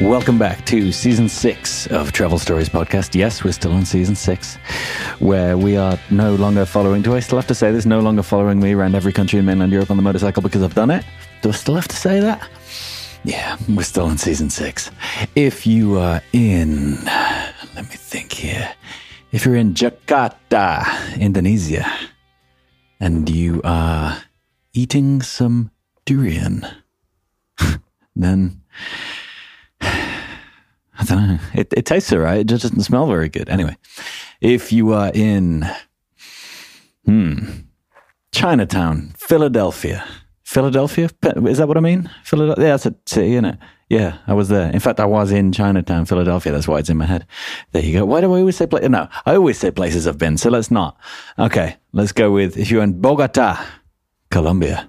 Welcome back to season six of Travel Stories podcast. Yes, we're still in season six, where we are no longer following. Do I still have to say this? No longer following me around every country in mainland Europe on the motorcycle because I've done it. Do I still have to say that? Yeah, we're still in season six. If you are in, let me think here. If you're in Jakarta, Indonesia, and you are eating some durian, then I don't know. It, it tastes all right. It just doesn't smell very good. Anyway, if you are in, hmm, Chinatown, Philadelphia, Philadelphia, is that what I mean? Philadelphia, yeah, that's a city, isn't it? Yeah, I was there. In fact, I was in Chinatown, Philadelphia. That's why it's in my head. There you go. Why do I always say places? No, I always say places I've been. So let's not. Okay, let's go with if you're in Bogota, Colombia.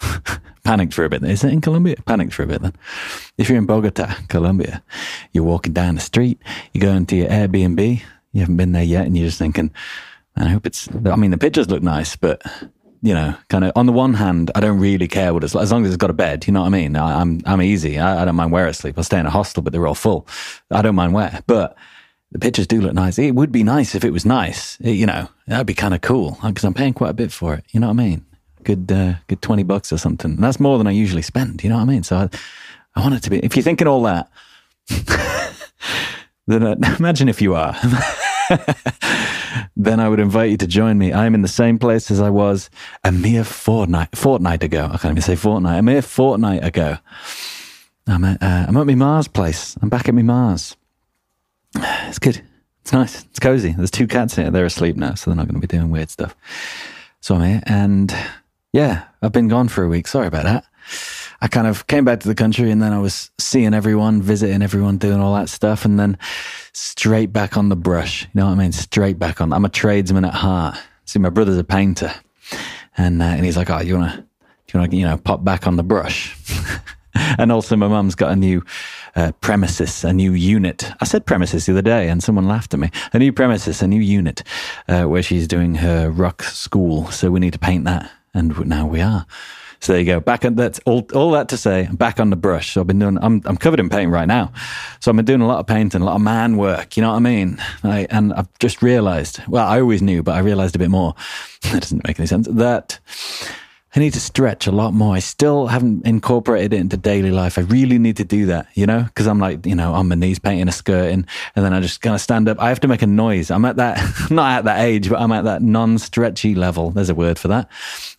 Panicked for a bit. Is it in Colombia? Panicked for a bit then. If you're in Bogota, Colombia, you're walking down the street, you go into your Airbnb, you haven't been there yet, and you're just thinking, I hope it's, I mean, the pictures look nice, but you know, kind of on the one hand, I don't really care what it's like as long as it's got a bed. You know what I mean? I, am I'm, I'm easy. I, I, don't mind where I sleep. I stay in a hostel, but they're all full. I don't mind where, but the pictures do look nice. It would be nice if it was nice. It, you know, that'd be kind of cool because I'm paying quite a bit for it. You know what I mean? Good, uh, good twenty bucks or something. And that's more than I usually spend. You know what I mean? So I, I want it to be. If you're thinking all that, then uh, imagine if you are. then I would invite you to join me. I'm in the same place as I was a mere fortnight, fortnight ago. I can't even say fortnight, a mere fortnight ago. I'm at, uh, I'm at my Mars place. I'm back at my Mars. It's good. It's nice. It's cozy. There's two cats here. They're asleep now, so they're not going to be doing weird stuff. So I'm here, and yeah, I've been gone for a week. Sorry about that. I kind of came back to the country and then I was seeing everyone, visiting everyone, doing all that stuff. And then straight back on the brush. You know what I mean? Straight back on. I'm a tradesman at heart. See, my brother's a painter. And, uh, and he's like, oh, you want to, you want to, you know, pop back on the brush? and also my mum's got a new uh, premises, a new unit. I said premises the other day and someone laughed at me. A new premises, a new unit uh, where she's doing her rock school. So we need to paint that. And now we are. So there you go. Back on that's all, all that to say, back on the brush. So I've been doing, I'm, I'm covered in paint right now. So I've been doing a lot of painting, a lot of man work. You know what I mean? I, and I've just realized, well, I always knew, but I realized a bit more. that doesn't make any sense that I need to stretch a lot more. I still haven't incorporated it into daily life. I really need to do that, you know, because I'm like, you know, on my knees painting a skirt and, and then I just kind of stand up. I have to make a noise. I'm at that, not at that age, but I'm at that non stretchy level. There's a word for that,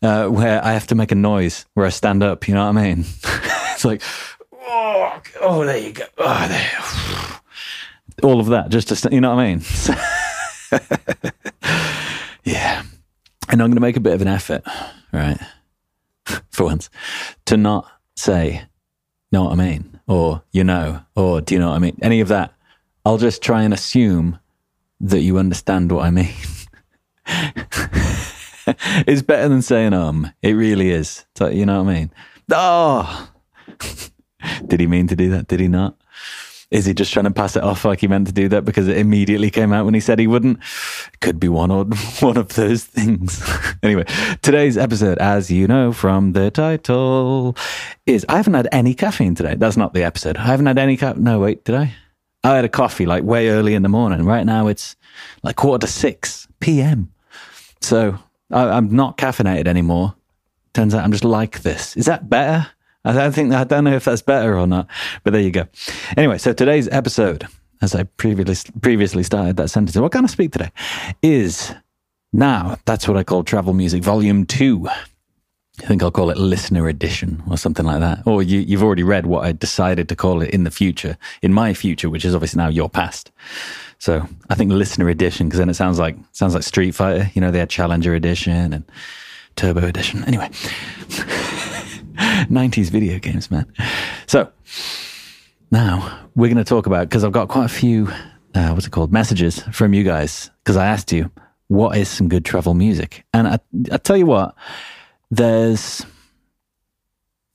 uh, where I have to make a noise where I stand up. You know what I mean? it's like, oh, oh, there you go. Oh, there. All of that just to, you know what I mean? yeah. And I'm going to make a bit of an effort, right? for once, to not say, know what I mean? Or, you know, or do you know what I mean? Any of that. I'll just try and assume that you understand what I mean. it's better than saying um. It really is. You know what I mean? Oh, did he mean to do that? Did he not? Is he just trying to pass it off like he meant to do that because it immediately came out when he said he wouldn't? Could be one or one of those things. anyway, today's episode, as you know from the title, is I haven't had any caffeine today. That's not the episode. I haven't had any caffeine. No, wait, did I? I had a coffee like way early in the morning. Right now it's like quarter to six p.m. So I, I'm not caffeinated anymore. Turns out I'm just like this. Is that better? I don't think I don't know if that's better or not, but there you go. Anyway, so today's episode, as I previously previously started that sentence, what can I speak today? Is now that's what I call travel music volume two. I think I'll call it listener edition or something like that. Or you, you've already read what I decided to call it in the future, in my future, which is obviously now your past. So I think listener edition because then it sounds like sounds like Street Fighter. You know, they had Challenger edition and Turbo edition. Anyway. 90s video games, man. So now we're going to talk about, because I've got quite a few, uh, what's it called, messages from you guys, because I asked you, what is some good travel music? And I, I tell you what, there's,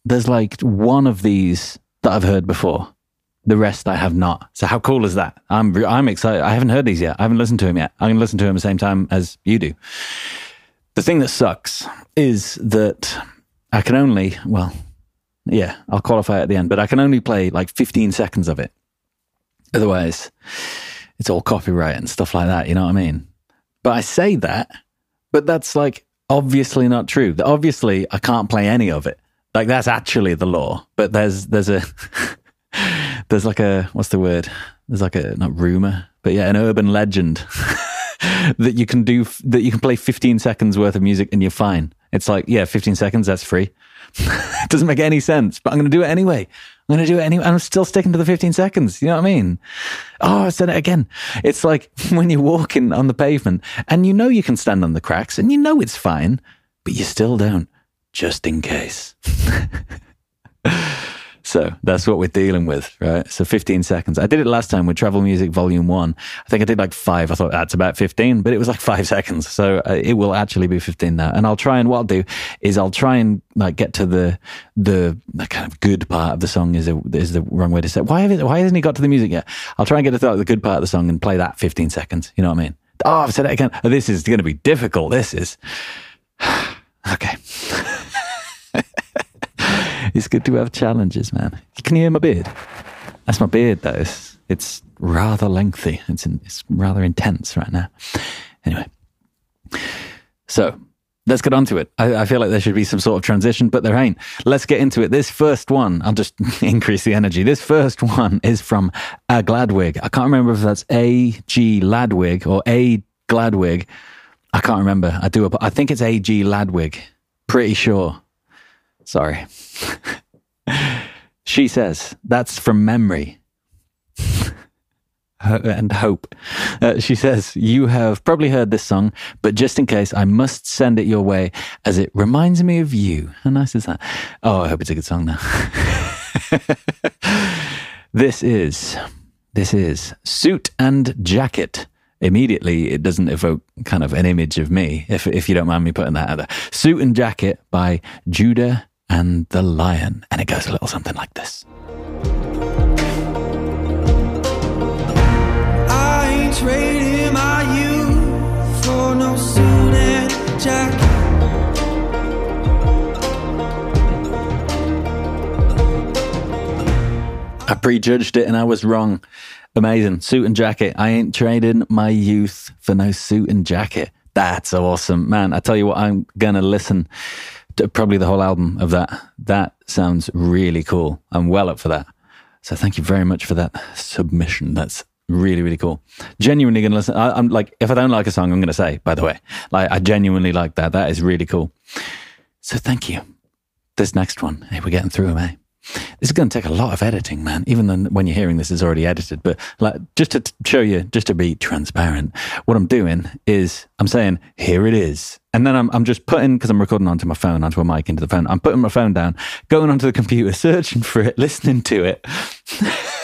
there's like one of these that I've heard before. The rest I have not. So how cool is that? I'm I'm excited. I haven't heard these yet. I haven't listened to them yet. I'm to listen to them the same time as you do. The thing that sucks is that I can only, well, yeah, I'll qualify at the end, but I can only play like 15 seconds of it. Otherwise, it's all copyright and stuff like that. You know what I mean? But I say that, but that's like obviously not true. Obviously, I can't play any of it. Like that's actually the law. But there's there's a there's like a what's the word? There's like a not rumor, but yeah, an urban legend that you can do that you can play 15 seconds worth of music and you're fine. It's like yeah, 15 seconds that's free. it doesn't make any sense, but I'm going to do it anyway. I'm going to do it anyway. I'm still sticking to the 15 seconds. You know what I mean? Oh, I said it again. It's like when you're walking on the pavement and you know you can stand on the cracks and you know it's fine, but you still don't, just in case. So that's what we're dealing with, right? So 15 seconds. I did it last time with Travel Music Volume 1. I think I did like five. I thought that's about 15, but it was like five seconds. So uh, it will actually be 15 now. And I'll try and what I'll do is I'll try and like get to the, the, the kind of good part of the song is, a, is the wrong way to say. Why, it, why hasn't he got to the music yet? I'll try and get to the, the good part of the song and play that 15 seconds. You know what I mean? Oh, I've said it again. Oh, this is going to be difficult. This is. okay. it's good to have challenges, man. Can you hear my beard? That's my beard, though. It's, it's rather lengthy. It's in, it's rather intense right now. Anyway, so let's get on to it. I, I, feel like there should be some sort of transition, but there ain't. Let's get into it. This first one, I'll just increase the energy. This first one is from a Gladwig. I can't remember if that's A G Ladwig or A Gladwig. I can't remember. I do. I think it's A G Ladwig. Pretty sure. Sorry. she says, that's from memory and hope. Uh, she says, You have probably heard this song, but just in case, I must send it your way as it reminds me of you. How nice is that? Oh, I hope it's a good song now. this is, this is Suit and Jacket. Immediately, it doesn't evoke kind of an image of me, if, if you don't mind me putting that out there. Suit and Jacket by Judah and the Lion. And it goes a little something like this. I ain't trading my youth for no suit and jacket. I prejudged it and I was wrong. Amazing. Suit and jacket. I ain't trading my youth for no suit and jacket. That's awesome. Man, I tell you what, I'm going to listen probably the whole album of that. That sounds really cool. I'm well up for that. So thank you very much for that submission. That's really, really cool. Genuinely to listen. I, am like, if I don't like a song, I'm going to say, by the way, like, I genuinely like that. That is really cool. So thank you. This next one, hey, we're getting through them, eh? This is going to take a lot of editing, man. Even when you're hearing this, it's already edited. But like, just to show you, just to be transparent, what I'm doing is I'm saying, here it is. And then I'm, I'm just putting, because I'm recording onto my phone, onto a mic into the phone. I'm putting my phone down, going onto the computer, searching for it, listening to it.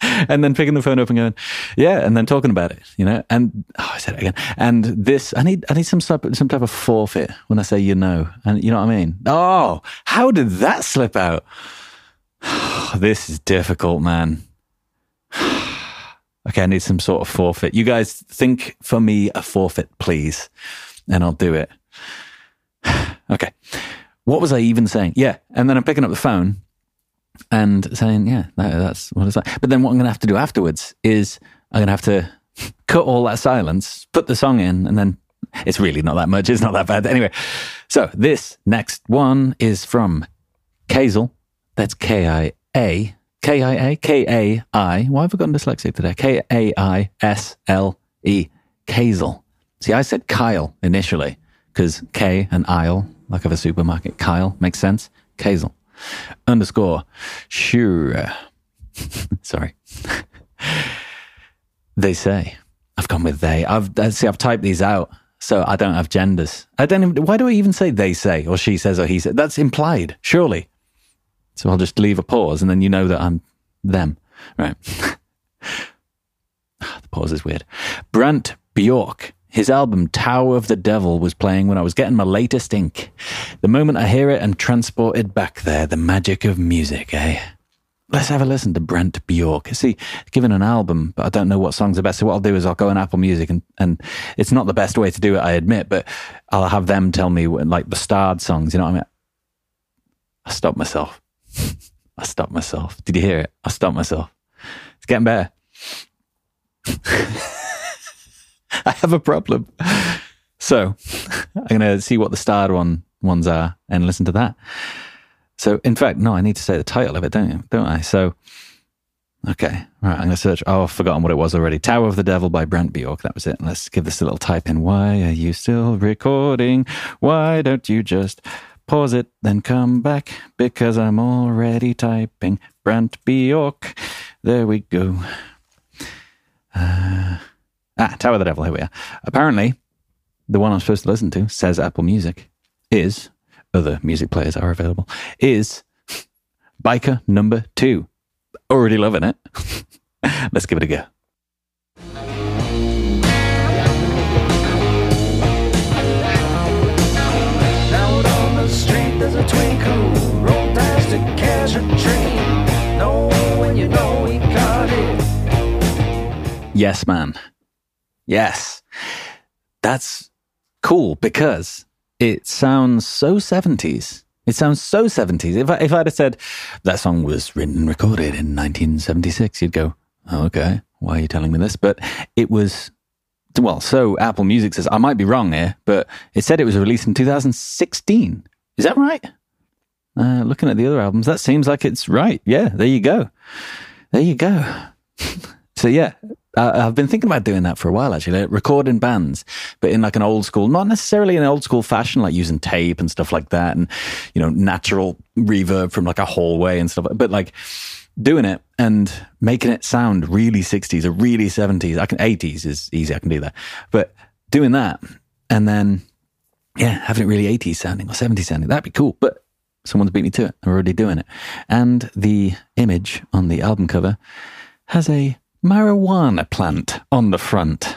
and then picking the phone up and going, yeah, and then talking about it, you know. And oh, I said it again. And this, I need, I need some type, some type of forfeit when I say you know, and you know what I mean. Oh, how did that slip out? this is difficult, man. okay, I need some sort of forfeit. You guys think for me a forfeit, please, and I'll do it. okay. What was I even saying? Yeah. And then I'm picking up the phone and saying, yeah, that, that's what it's like. But then what I'm going to have to do afterwards is I'm going to have to cut all that silence, put the song in, and then it's really not that much. It's not that bad. Anyway, so this next one is from Kaisel that's K I A. K I A? K A I. Why have I gotten dyslexic today? K A I S L E. Kaisel. See, I said Kyle initially because K and Isle, like of a supermarket. Kyle makes sense. Kaisel. Underscore. Sure. Sorry. they say. I've gone with they. I've uh, see. I've typed these out, so I don't have genders. I don't. Even, why do I even say they say or she says or he says? That's implied, surely. So I'll just leave a pause and then you know that I'm them. Right. the pause is weird. Brant Bjork. His album Tower of the Devil was playing when I was getting my latest ink. The moment I hear it, I'm transported back there. The magic of music, eh? Let's have a listen to Brant Bjork. See, given an album, but I don't know what songs are best. So what I'll do is I'll go on Apple Music and, and it's not the best way to do it, I admit, but I'll have them tell me like the starred songs. You know what I mean? I stop myself. I stopped myself. Did you hear it? I stopped myself. It's getting better. I have a problem. So I'm going to see what the starred one ones are and listen to that. So, in fact, no, I need to say the title of it, don't you? Don't I? So, okay, right. I'm going to search. Oh, I've forgotten what it was already. Tower of the Devil by Brant Bjork. That was it. Let's give this a little type in. Why are you still recording? Why don't you just pause it, then come back? Because I'm already typing. Brant Bjork. There we go. Uh, ah, Tower of the Devil. Here we are. Apparently, the one I'm supposed to listen to, says Apple Music, is, other music players are available, is Biker number two. Already loving it. Let's give it a go. Yes, man. Yes. That's cool because it sounds so 70s. It sounds so 70s. If, I, if I'd have said that song was written and recorded in 1976, you'd go, oh, okay, why are you telling me this? But it was, well, so Apple Music says, I might be wrong here, but it said it was released in 2016. Is that right? Uh, looking at the other albums, that seems like it's right. Yeah, there you go. There you go. so, yeah, uh, I've been thinking about doing that for a while, actually, like recording bands, but in like an old school, not necessarily an old school fashion, like using tape and stuff like that, and you know, natural reverb from like a hallway and stuff, but like doing it and making it sound really 60s or really 70s. I can 80s is easy, I can do that, but doing that and then yeah, having it really 80s sounding or 70s sounding, that'd be cool. But someone's beat me to it. I'm already doing it, and the image on the album cover has a marijuana plant on the front.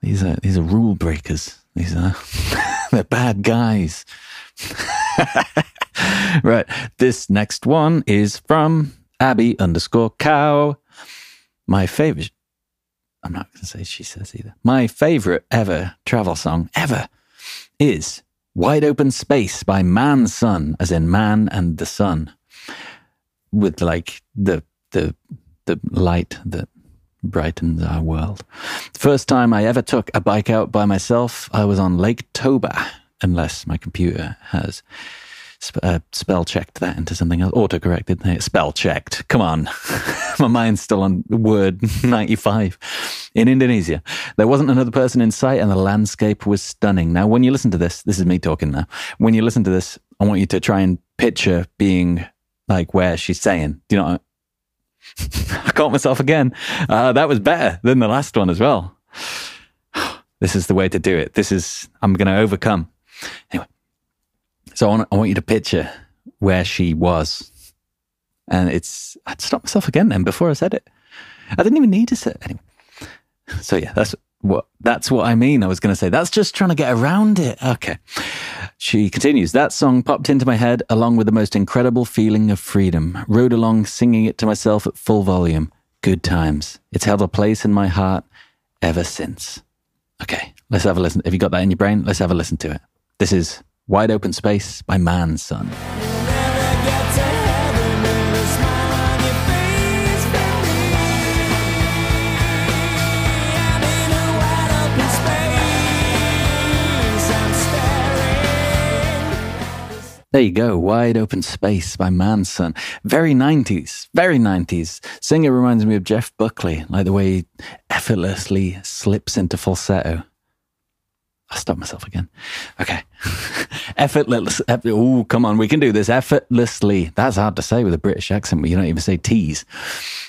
these are these are rule breakers. These are they're bad guys. right. This next one is from Abby underscore cow. My favorite. I'm not going to say she says either. My favorite ever travel song ever is Wide Open Space by Mansun, as in man and the sun with like the the the light that brightens our world. First time I ever took a bike out by myself, I was on Lake Toba, unless my computer has sp- uh, spell checked that into something else, auto corrected. Spell checked. Come on, my mind's still on word ninety five. In Indonesia, there wasn't another person in sight, and the landscape was stunning. Now, when you listen to this, this is me talking now. When you listen to this, I want you to try and picture being like where she's saying, do you know? I caught myself again. Uh, that was better than the last one as well. This is the way to do it. This is, I'm going to overcome. Anyway, so I want, I want you to picture where she was. And it's, I'd stop myself again then before I said it. I didn't even need to say it. Anyway. So yeah, that's what, that's what I mean. I was going to say, that's just trying to get around it. Okay. She continues, that song popped into my head along with the most incredible feeling of freedom. Rode along singing it to myself at full volume. Good times. It's held a place in my heart ever since. Okay, let's have a listen. Have you got that in your brain? Let's have a listen to it. This is Wide Open Space by Mansun. There you go, Wide Open Space by Mansun. Very 90s, very 90s. Singer reminds me of Jeff Buckley, like the way he effortlessly slips into falsetto. I stopped myself again. Okay. Effortless. Eff- oh, come on. We can do this effortlessly. That's hard to say with a British accent, but you don't even say T's.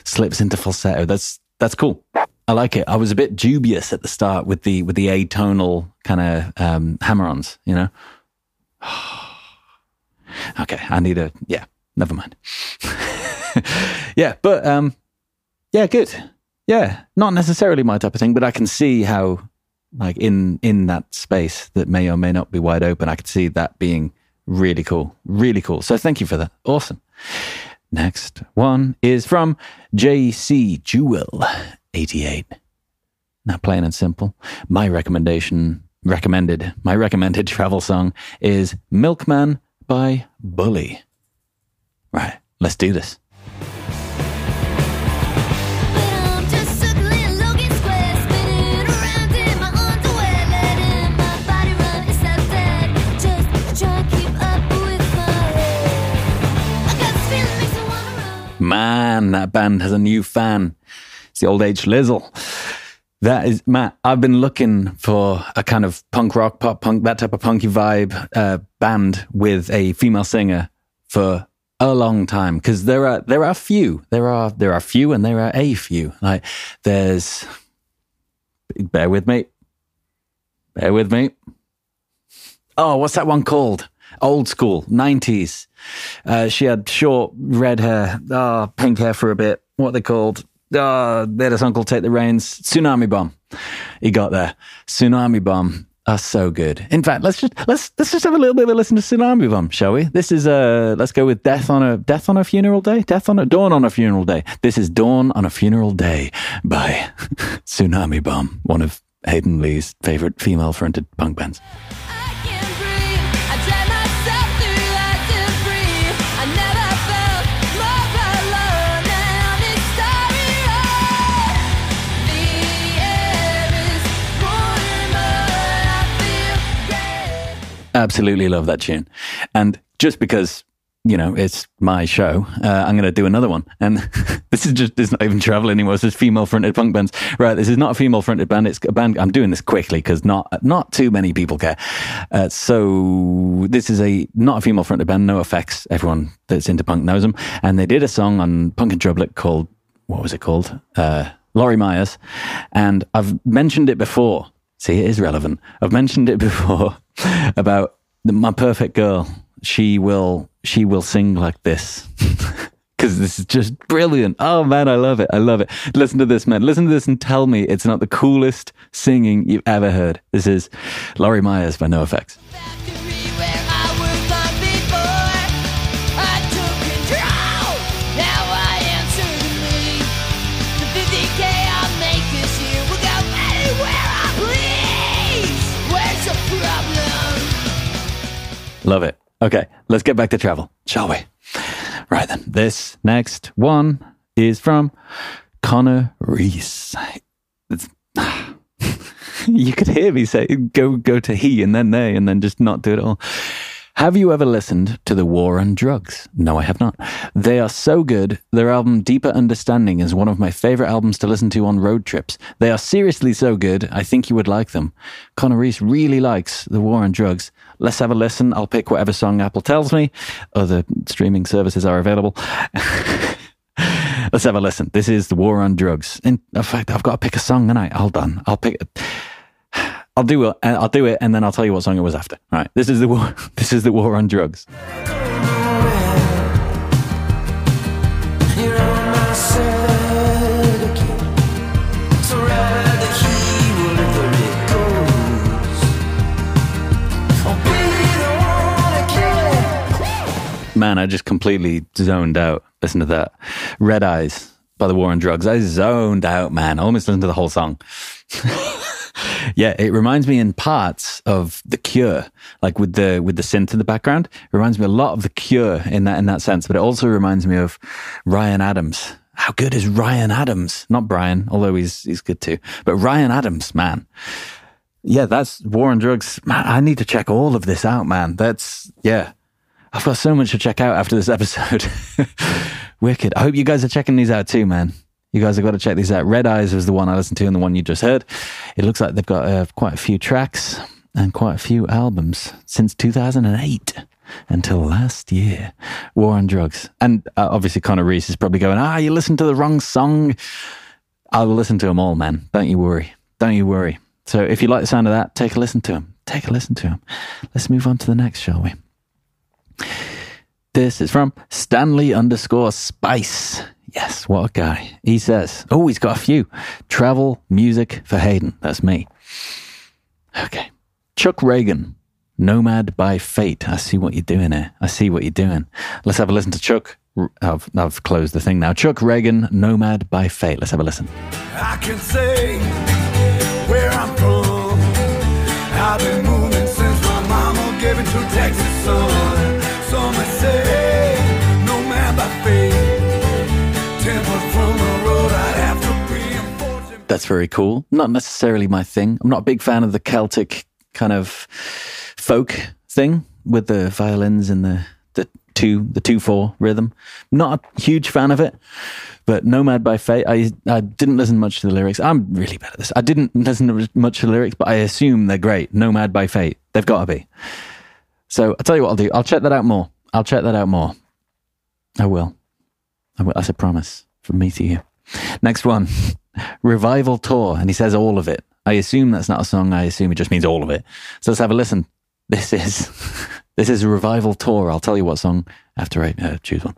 Slips into falsetto. That's, that's cool. I like it. I was a bit dubious at the start with the, with the atonal kind of, um, hammer-ons, you know? okay. I need a, yeah, never mind. yeah, but, um, yeah, good. Yeah, not necessarily my type of thing, but I can see how like in in that space that may or may not be wide open i could see that being really cool really cool so thank you for that awesome next one is from jc jewel 88 now plain and simple my recommendation recommended, my recommended travel song is Milkman by Bully. Right, let's do this. But I'm just circling Logan Square, spinning around in my underwear, letting my body run instead of dead. Just try to keep up with my head. I got this feeling makes me wanna run. Man, that band has a new fan. It's the old age Lizzle. That is Matt. I've been looking for a kind of punk rock, pop punk, that type of punky vibe uh, band with a female singer for a long time because there are there are few, there are there are few, and there are a few. Like there's, bear with me, bear with me. Oh, what's that one called? Old school, 90s. Uh, she had short red hair, oh, pink hair for a bit. What they called? Oh, had his uncle take the reins. Tsunami Bomb. He got there. Tsunami Bomb are so good. In fact, let's just let's let's just have a little bit of a listen to Tsunami Bomb, shall we? This is uh let's go with Death on a Death on a Funeral Day? Death on a Dawn on a Funeral Day. This is Dawn on a Funeral Day by Tsunami Bomb, one of Hayden Lee's favorite female fronted punk bands. Absolutely love that tune. And just because, you know, it's my show, uh, I'm going to do another one. And this is just, it's not even travel anymore. It's just female fronted punk bands. Right. This is not a female fronted band. It's a band. I'm doing this quickly because not, not too many people care. Uh, so this is a, not a female fronted band. NOFX. Everyone that's into punk knows them. And they did a song on Punk in Drublic called, what was it called? Uh, Lori Meyers. And I've mentioned it before. See, it is relevant. I've mentioned it before about the, my perfect girl. She will, she will sing like this. Because this is just brilliant. Oh man, I love it. I love it. Listen to this, man. Listen to this and tell me it's not the coolest singing you've ever heard. This is Lori Meyers by NOFX. Love it. Okay, let's get back to travel, shall we? Right then. This next one is from Connor Reese. You could hear me say go go to he and then they and then just not do it all. Have you ever listened to The War on Drugs? No, I have not. They are so good. Their album Deeper Understanding is one of my favorite albums to listen to on road trips. They are seriously so good. I think you would like them. Connor Reese really likes The War on Drugs. Let's have a listen. I'll pick whatever song Apple tells me. Other streaming services are available. Let's have a listen. This is The War on Drugs. In, fact, I've got to pick a song, I hold on. I'll pick. I'll do it. I'll do it, and then I'll tell you what song it was after. All right. This is the war. This is the war on drugs. You're on my side again. So ride the heat wherever it goes. I'll be the one again. Man, I just completely zoned out. Listen to that. Red Eyes by the War on Drugs. I zoned out, man. I almost listened to the whole song. yeah, it reminds me in parts of The Cure, like with the with the synth in the background. It reminds me a lot of The Cure in that in that sense, but it also reminds me of Ryan Adams. How good is Ryan Adams? Not Brian, although he's he's good too. But Ryan Adams, man. Yeah, that's War on Drugs. Man, I need to check all of this out, man. That's yeah. I've got so much to check out after this episode. Wicked. I hope you guys are checking these out too, man. You guys have got to check these out. Red Eyes is the one I listened to and the one you just heard. It looks like they've got uh, quite a few tracks and quite a few albums since 2008 until last year. War on Drugs. And uh, obviously, Connor Reese is probably going, ah, you listened to the wrong song. I will listen to them all, man. Don't you worry. Don't you worry. So if you like the sound of that, take a listen to them. Take a listen to them. Let's move on to the next, shall we? This is from Stanley underscore Spice. Yes, what a guy. He says, oh, he's got a few. Travel music for Hayden. That's me. Okay. Chuck Ragan, Nomad by Fate. I see what you're doing here. I see what you're doing. Let's have a listen to Chuck. I've, I've closed the thing now. Chuck Ragan, Nomad by Fate. Let's have a listen. I can say where I'm from, how Central Texas sun. That's very cool. Not necessarily my thing. I'm not a big fan of the Celtic kind of folk thing with the violins and the the two the two four rhythm. Not a huge fan of it. But Nomad by Fate, I I didn't listen much to the lyrics. I'm really bad at this. I didn't listen much to the lyrics, but I assume they're great. Nomad by Fate, they've got to be. So I'll tell you what I'll do. I'll check that out more. I'll check that out more. I will. I will. That's a promise from me to you. Next one, Revival Tour, and he says all of it. I assume that's not a song. I assume it just means all of it. So let's have a listen. This is this is a Revival Tour. I'll tell you what song after I uh, choose one.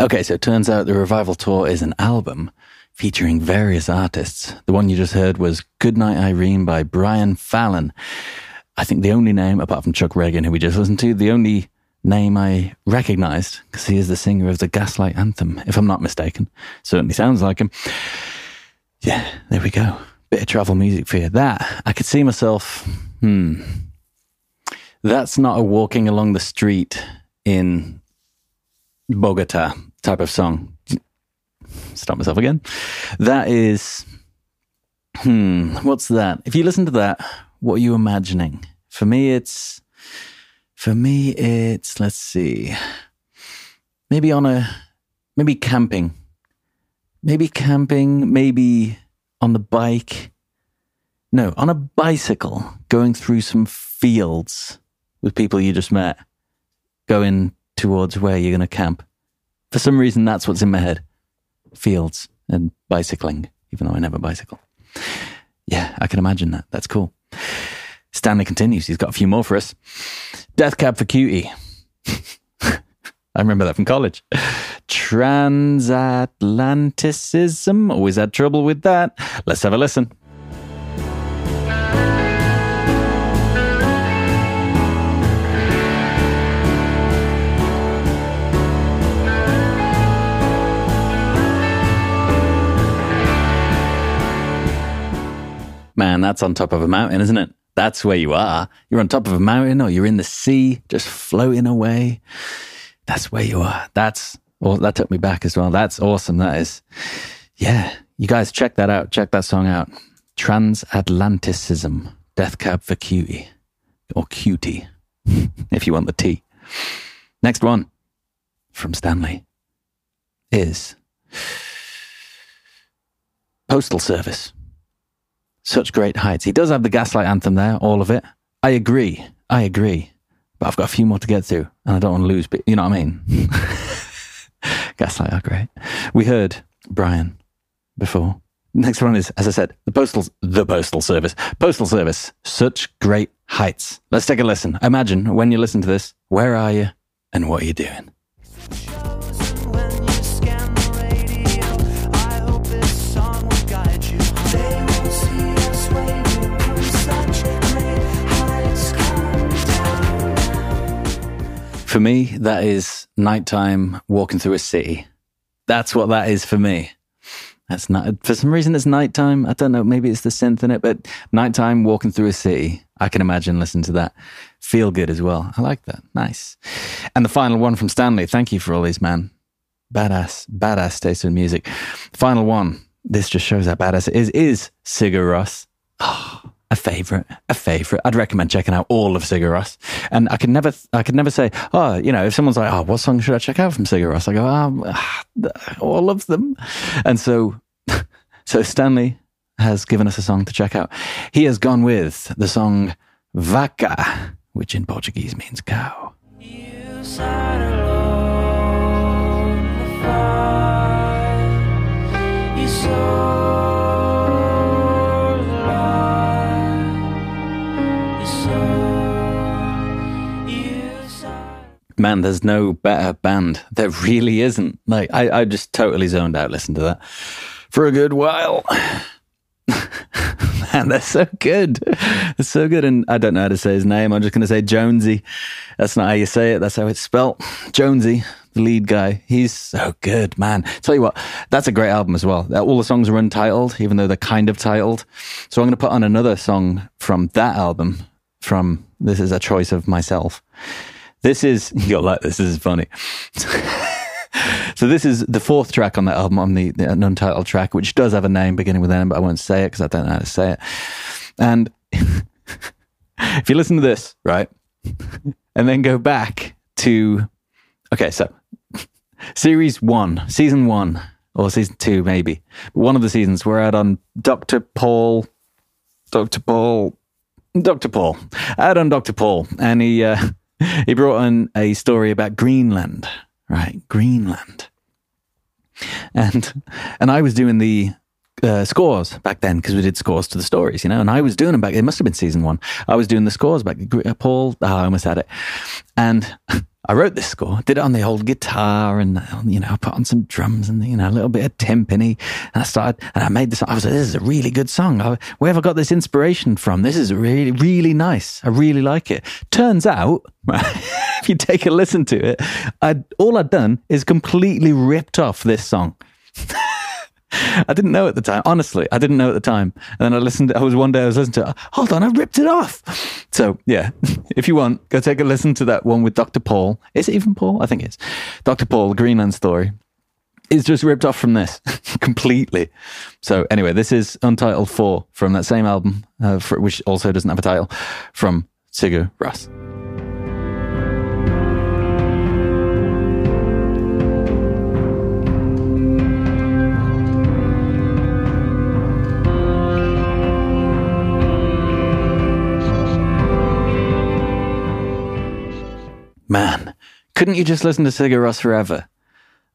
Okay, so it turns out the Revival Tour is an album featuring various artists. The one you just heard was Goodnight Irene by Brian Fallon. I think the only name, apart from Chuck Ragan, who we just listened to, the only name I recognized, because he is the singer of the Gaslight Anthem, if I'm not mistaken. Certainly sounds like him. Yeah, there we go. Bit of travel music for you. That, I could see myself, hmm. That's not a walking along the street in Bogota type of song. Stop myself again. That is, hmm, what's that? If you listen to that, what are you imagining? For me, it's, for me, it's, let's see, maybe on a, maybe camping, maybe camping, maybe on the bike. No, on a bicycle going through some fields with people you just met, going towards where you're going to camp. For some reason, that's what's in my head fields and bicycling, even though I never bicycle. Yeah, I can imagine that. That's cool. Stanley continues. He's got a few more for us. Death Cab for Cutie. I remember that from college. Transatlanticism. Always had trouble with that. Let's have a listen. Man, that's on top of a mountain, isn't it? That's where you are. You're on top of a mountain or you're in the sea, just floating away. That's where you are. That's, well, that took me back as well. That's awesome. That is, yeah. You guys check that out. Check that song out. Transatlanticism, Death Cab for Cutie, or Cutie, if you want the T. Next one from Stanley is Postal Service such great heights. He does have the Gaslight anthem there, all of it. I agree. I agree. But I've got a few more to get through, and I don't want to lose. But you know what I mean? Gaslight are great. We heard Brian before. Next one is, as I said, the postal, the postal service, postal service. Such great heights. Let's take a listen. Imagine when you listen to this, where are you and what are you doing? For me, that is nighttime walking through a city. That's what that is for me. That's not, for some reason, it's nighttime. I don't know. Maybe it's the synth in it, but nighttime walking through a city. I can imagine listening to that. Feel good as well. I like that. Nice. And the final one from Stanley. Thank you for all these, man. Badass, badass taste in music. Final one. This just shows how badass it is. Is Sigur Rós. Oh, a favorite, a favorite. I'd recommend checking out all of Sigur Rós. And I could never, I could never say, oh, you know, if someone's like, oh, what song should I check out from Sigur Rós? I go, oh, all of them. And so, so Stanley has given us a song to check out. He has gone with the song Vaca, which in Portuguese means cow. Man, there's no better band. There really isn't. Like, I, I just totally zoned out listening to that for a good while. Man, they're so good. They're so good. And I don't know how to say his name. I'm just going to say Jónsi. That's not how you say it. That's how it's spelt. Jónsi, the lead guy. He's so good, man. Tell you what, that's a great album as well. All the songs are untitled, even though they're kind of titled. So I'm going to put on another song from that album. From this is a choice of myself. This is you'll like this. This is funny. So this is the fourth track on that album, on the, the untitled track, which does have a name beginning with N, but I won't say it because I don't know how to say it. And if you listen to this, right, and then go back to, okay, so series one, season one, or season two, maybe, one of the seasons, we're out on Dr. Paul, Dr. Paul, Dr. Paul, out on Dr. Paul, and he, uh, he brought in a story about Greenland, right? Greenland. And and I was doing the uh, scores back then because we did scores to the stories, you know. And I was doing them back. It must have been season one. I was doing the scores back. uh, Paul, oh, I almost had it. And I wrote this score, did it on the old guitar, and uh, you know, I put on some drums and you know a little bit of timpani. And I started, and I made this. I was like, this is a really good song. Where have I got this inspiration from? This is really, really nice. I really like it. Turns out, if you take a listen to it, I all I'd done is completely ripped off this song. I didn't know at the time. Honestly, I didn't know at the time. And then I listened. I was one day I was listening to. it. Hold on, I ripped it off. So yeah, if you want, go take a listen to that one with Dr. Paul. Is it even Paul? I think it's Dr. Paul, Greenland story. Is just ripped off from this completely. So anyway, this is Untitled Four from that same album, uh, for, which also doesn't have a title, from Sigur Rós. Man, couldn't you just listen to Sigur Rós forever?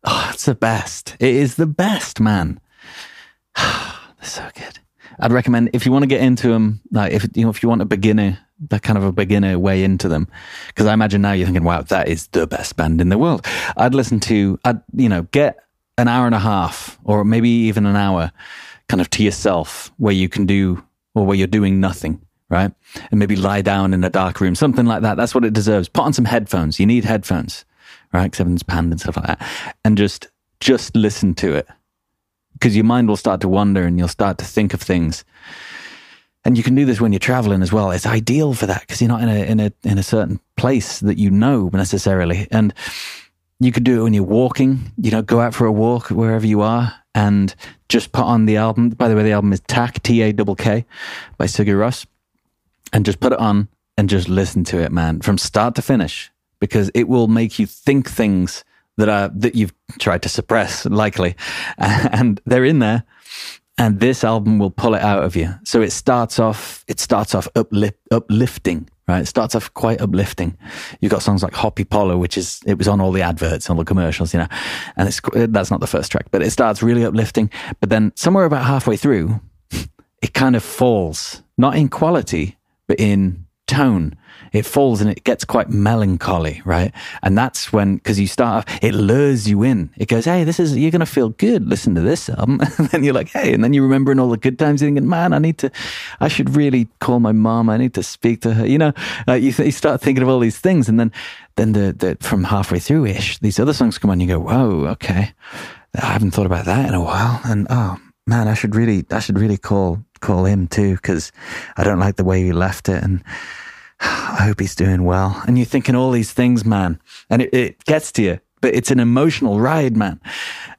Oh, it's the best. It is the best, man. They're so good. I'd recommend if you want to get into them, like if you know if you want a beginner, that kind of a beginner way into them, because I imagine now you're thinking, wow, that is the best band in the world. I'd listen to, I'd you know get an hour and a half or maybe even an hour, kind of to yourself, where you can do or where you're doing nothing right? And maybe lie down in a dark room, something like that. That's what it deserves. Put on some headphones. You need headphones, right? Because everything's panned and stuff like that. And just, just listen to it. Because your mind will start to wander and you'll start to think of things. And you can do this when you're traveling as well. It's ideal for that because you're not in a, in a, in a certain place that you know necessarily. And you could do it when you're walking, you know, go out for a walk wherever you are and just put on the album. By the way, the album is Takk, T A K K by Sigur Rós and just put it on and just listen to it, man, from start to finish, because it will make you think things that are that you've tried to suppress, likely, and they're in there. And this album will pull it out of you. So it starts off, it starts off uplift, uplifting, right? It starts off quite uplifting. You've got songs like Hoppípolla, which is, it was on all the adverts, all the commercials, you know, and it's, that's not the first track, but it starts really uplifting. But then somewhere about halfway through, it kind of falls, not in quality, but in tone. It falls and it gets quite melancholy, right? And that's when, because you start it lures you in. It goes, hey, this is, you're going to feel good. Listen to this album. and then you're like, hey, and then you're remembering all the good times. You're thinking, man, I need to, I should really call my mom. I need to speak to her. You know, uh, you, th- you start thinking of all these things. And then, then the, the, from halfway through ish, these other songs come on. You go, whoa, okay. I haven't thought about that in a while. And oh, man, I should really, I should really call, call him too, because I don't like the way he left it. And I hope he's doing well. And you're thinking all these things, man. And it, it gets to you, but it's an emotional ride, man.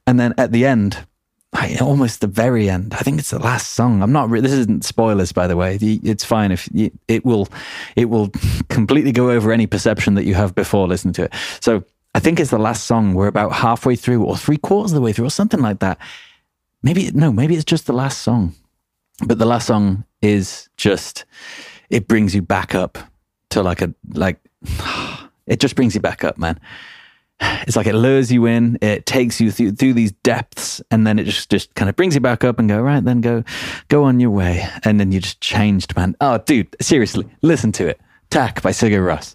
And then at the end, like, almost the very end, I think it's the last song. I'm not, re- this isn't spoilers, by the way. It's fine if you, it will, it will completely go over any perception that you have before listening to it. So I think it's the last song. We're about halfway through or three quarters of the way through or something like that. Maybe, no, maybe it's just the last song. But the last song is just, it brings you back up to like a, like, it just brings you back up, man. It's like it lures you in, it takes you through, through these depths, and then it just, just kind of brings you back up and go, right, then go, go on your way. And then you just changed, man. Oh, dude, seriously, listen to it. Takk by Sigur.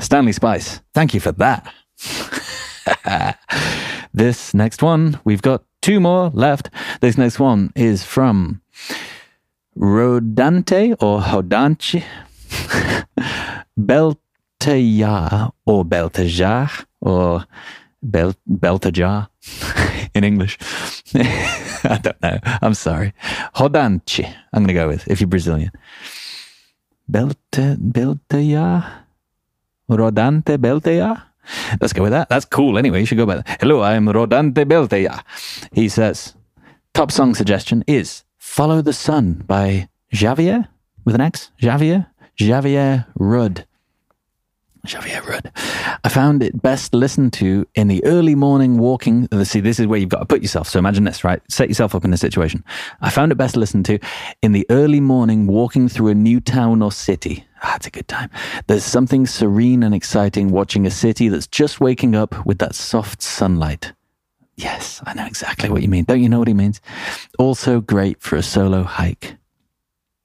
Stanley Spice, thank you for that. this next one, we've got two more left. This next one is from Rodante or Hodanchi, Beltajar or Beltajar or Bel- Beltajar in English. I don't know. I'm sorry. Hodanchi, I'm going to go with if you're Brazilian. Belta, Beltajar? Rodante Belteja? Let's go with that. That's cool. Anyway, you should go by that. Hello, I am Rodante Belteja. He says, top song suggestion is Follow the Sun by Javier with an X. Javier? Xavier Rudd. Xavier Rudd. I found it best listened to in the early morning walking. See, this is where you've got to put yourself. So imagine this, right? Set yourself up in a situation. I found it best listened to in the early morning walking through a new town or city. Ah, a good time. There's something serene and exciting watching a city that's just waking up with that soft sunlight. Yes, I know exactly what you mean. Don't you know what he means? Also great for a solo hike.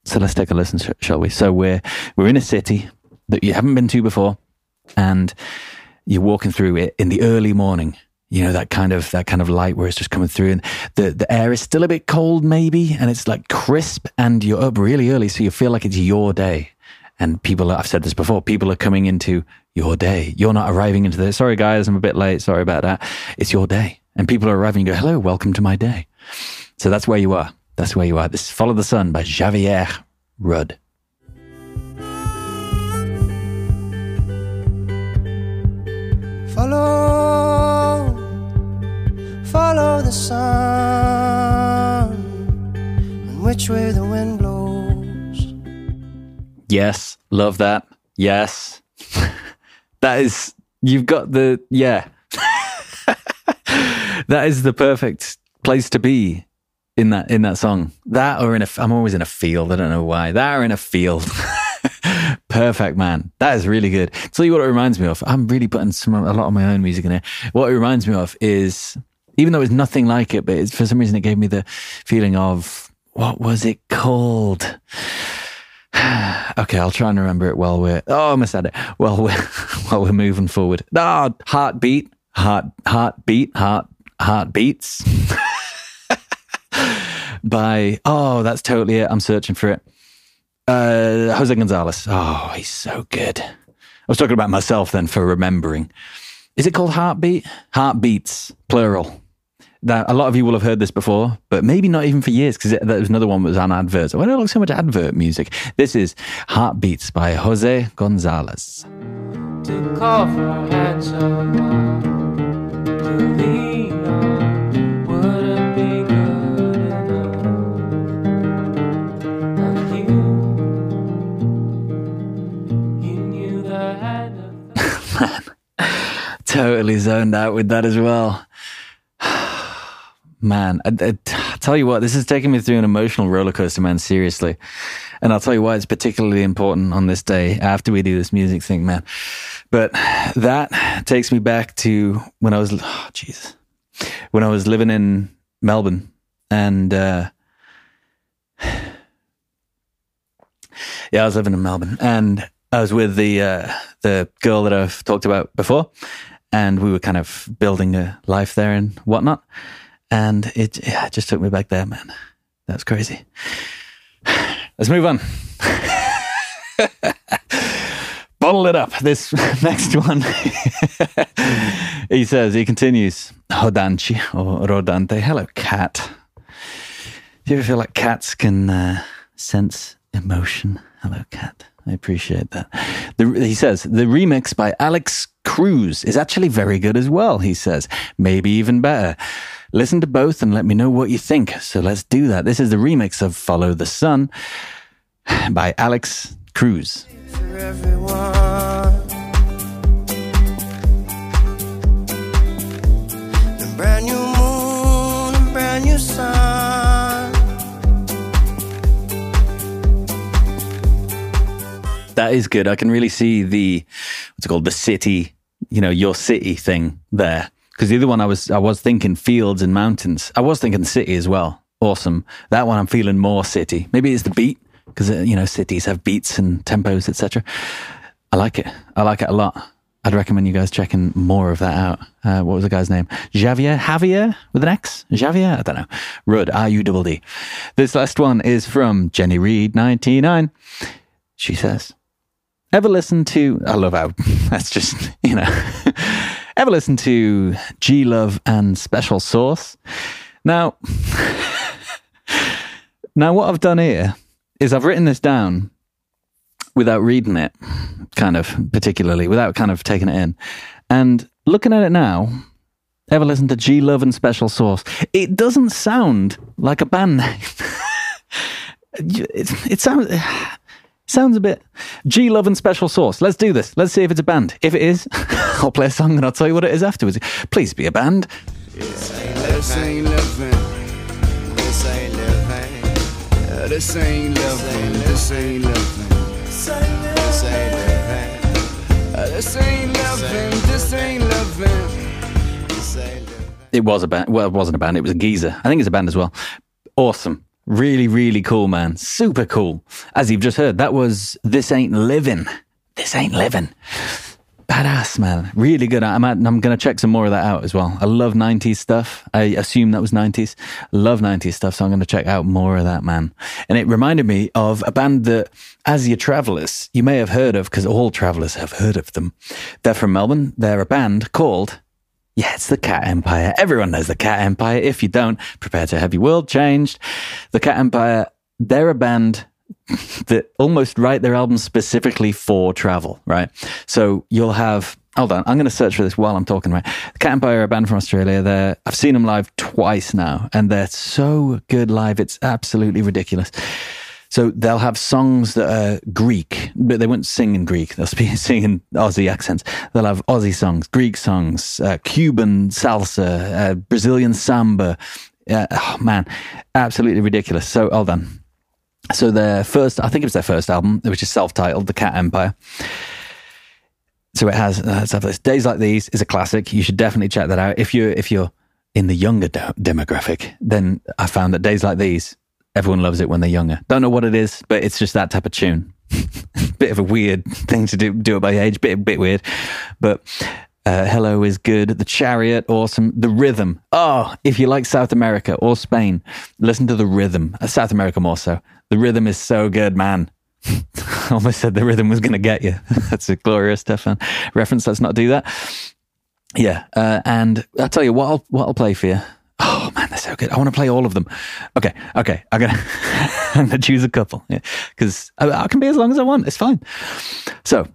So let's take a listen, shall we? So we're we're in a city that you haven't been to before, and you're walking through it in the early morning. You know that kind of that kind of light where it's just coming through, and the the air is still a bit cold, maybe, and it's like crisp, and you're up really early, so you feel like it's your day. And people, are, I've said this before, people are coming into your day. You're not arriving into this. Sorry, guys, I'm a bit late. Sorry about that. It's your day, and people are arriving. and go, hello, welcome to my day. So that's where you are. That's where you are. This is Follow the Sun by Xavier Rudd. Follow, follow the sun, and which way the wind blows. Yes, love that. Yes. that is, you've got the, yeah. That is the perfect place to be in that, in that song. That or in a, I'm always in a field. I don't know why. That or in a field. Perfect, man. That is really good. Tell you what it reminds me of. I'm really putting some, a lot of my own music in here. What it reminds me of is, even though it's nothing like it, but for some reason it gave me the feeling of, what was it called? okay, I'll try and remember it while we're. Oh, I almost had it. While we're while we're moving forward. Ah, heartbeat, heart, heartbeat, heart, heartbeats. By oh, that's totally it. I'm searching for it. Uh, Jose Gonzalez. Oh, he's so good. I was talking about myself then for remembering. Is it called Heartbeat? Heartbeats, plural. That a lot of you will have heard this before, but maybe not even for years because there was another one that was on adverts. Why do I look so much advert music? This is Heartbeats by Jose Gonzalez. Totally zoned out with that as well. Man, I, I- tell you what, this is taking me through an emotional roller coaster, man, seriously. And I'll tell you why it's particularly important on this day after we do this music thing, man. But that takes me back to when I was, oh, when I was living in Melbourne and, uh, yeah, I was living in Melbourne and I was with the, uh, the girl that I've talked about before and we were kind of building a life there and whatnot. And it, yeah, it just took me back there, man. That's crazy. Let's move on. Bottle it up. This next one. he says, he continues, Hodanchi or Rodante. Hello, cat. Do you ever feel like cats can uh, sense emotion? Hello, cat. I appreciate that. The, he says, the remix by Alex Cruz is actually very good as well, he says. Maybe even better. Listen to both and let me know what you think. So let's do that. This is the remix of Follow the Sun by Alex Cruz. That is good. I can really see the what's it called the city, you know, your city thing there. Because the other one I was I was thinking fields and mountains. I was thinking city as well. Awesome. That one I'm feeling more city. Maybe it's the beat because you know cities have beats and tempos, etc. I like it. I like it a lot. I'd recommend you guys checking more of that out. Uh, what was the guy's name? Javier? Javier with an X? Javier? I don't know. Rudd, R U D D. This last one is from Jenny Reed, 99. She says, Ever listen to, I love how that's just, you know, ever listen to G Love and Special Sauce? Now, now what I've done here is I've written this down without reading it, kind of particularly, without kind of taking it in. And looking at it now, ever listen to G Love and Special Sauce? It doesn't sound like a band name. it, it sounds. Sounds a bit G Love and Special Sauce. Let's do this. Let's see if it's a band. If it is, I'll play a song and I'll tell you what it is afterwards. Please be a band. This ain't living. This ain't living. Uh, This ain't living. This ain't living. This ain't living. Uh, This ain't living. This ain't living. This ain't living. It was a band. Well, it wasn't a band. It was a geezer. I think it's a band as well. Awesome. Really, really cool, man. Super cool. As you've just heard, that was This Ain't Living. This Ain't Living. Badass, man. Really good. I'm, I'm going to check some more of that out as well. I love 90s stuff. I assume that was 90s. Love 90s stuff. So I'm going to check out more of that, man. And it reminded me of a band that, as your travelers, you may have heard of because all travelers have heard of them. They're from Melbourne. They're a band called yeah, it's the Cat Empire. Everyone knows the Cat Empire. If you don't, prepare to have your world changed. The Cat Empire, they're a band that almost write their albums specifically for travel, right? So you'll have, hold on, I'm going to search for this while I'm talking, right? The Cat Empire are a band from Australia. They're, I've seen them live twice now, and they're so good live. It's absolutely ridiculous. So they'll have songs that are Greek, but they won't sing in Greek. They'll be singing in Aussie accents. They'll have Aussie songs, Greek songs, uh, Cuban salsa, uh, Brazilian samba. Uh, oh man, absolutely ridiculous. So hold on. So their first, I think it was their first album, which is self-titled, The Cat Empire. So it has, uh, let's have this. Days Like These is a classic. You should definitely check that out. If you're, if you're in the younger de- demographic, then I found that Days Like These, everyone loves it when they're younger. Don't know what it is, but it's just that type of tune. bit of a weird thing to do, do it by age, bit, bit weird. But uh, Hello is good. The Chariot, awesome. The Rhythm. Oh, if you like South America or Spain, listen to the Rhythm. Uh, South America more so. The Rhythm is so good, man. Almost said the rhythm was going to get you. That's a Gloria Estefan reference. Let's not do that. Yeah, uh, and I'll tell you what I'll what I'll play for you. So good. I want to play all of them. Okay, okay. I'm gonna I'm gonna choose a couple because I, I can be as long as I want. It's fine. So,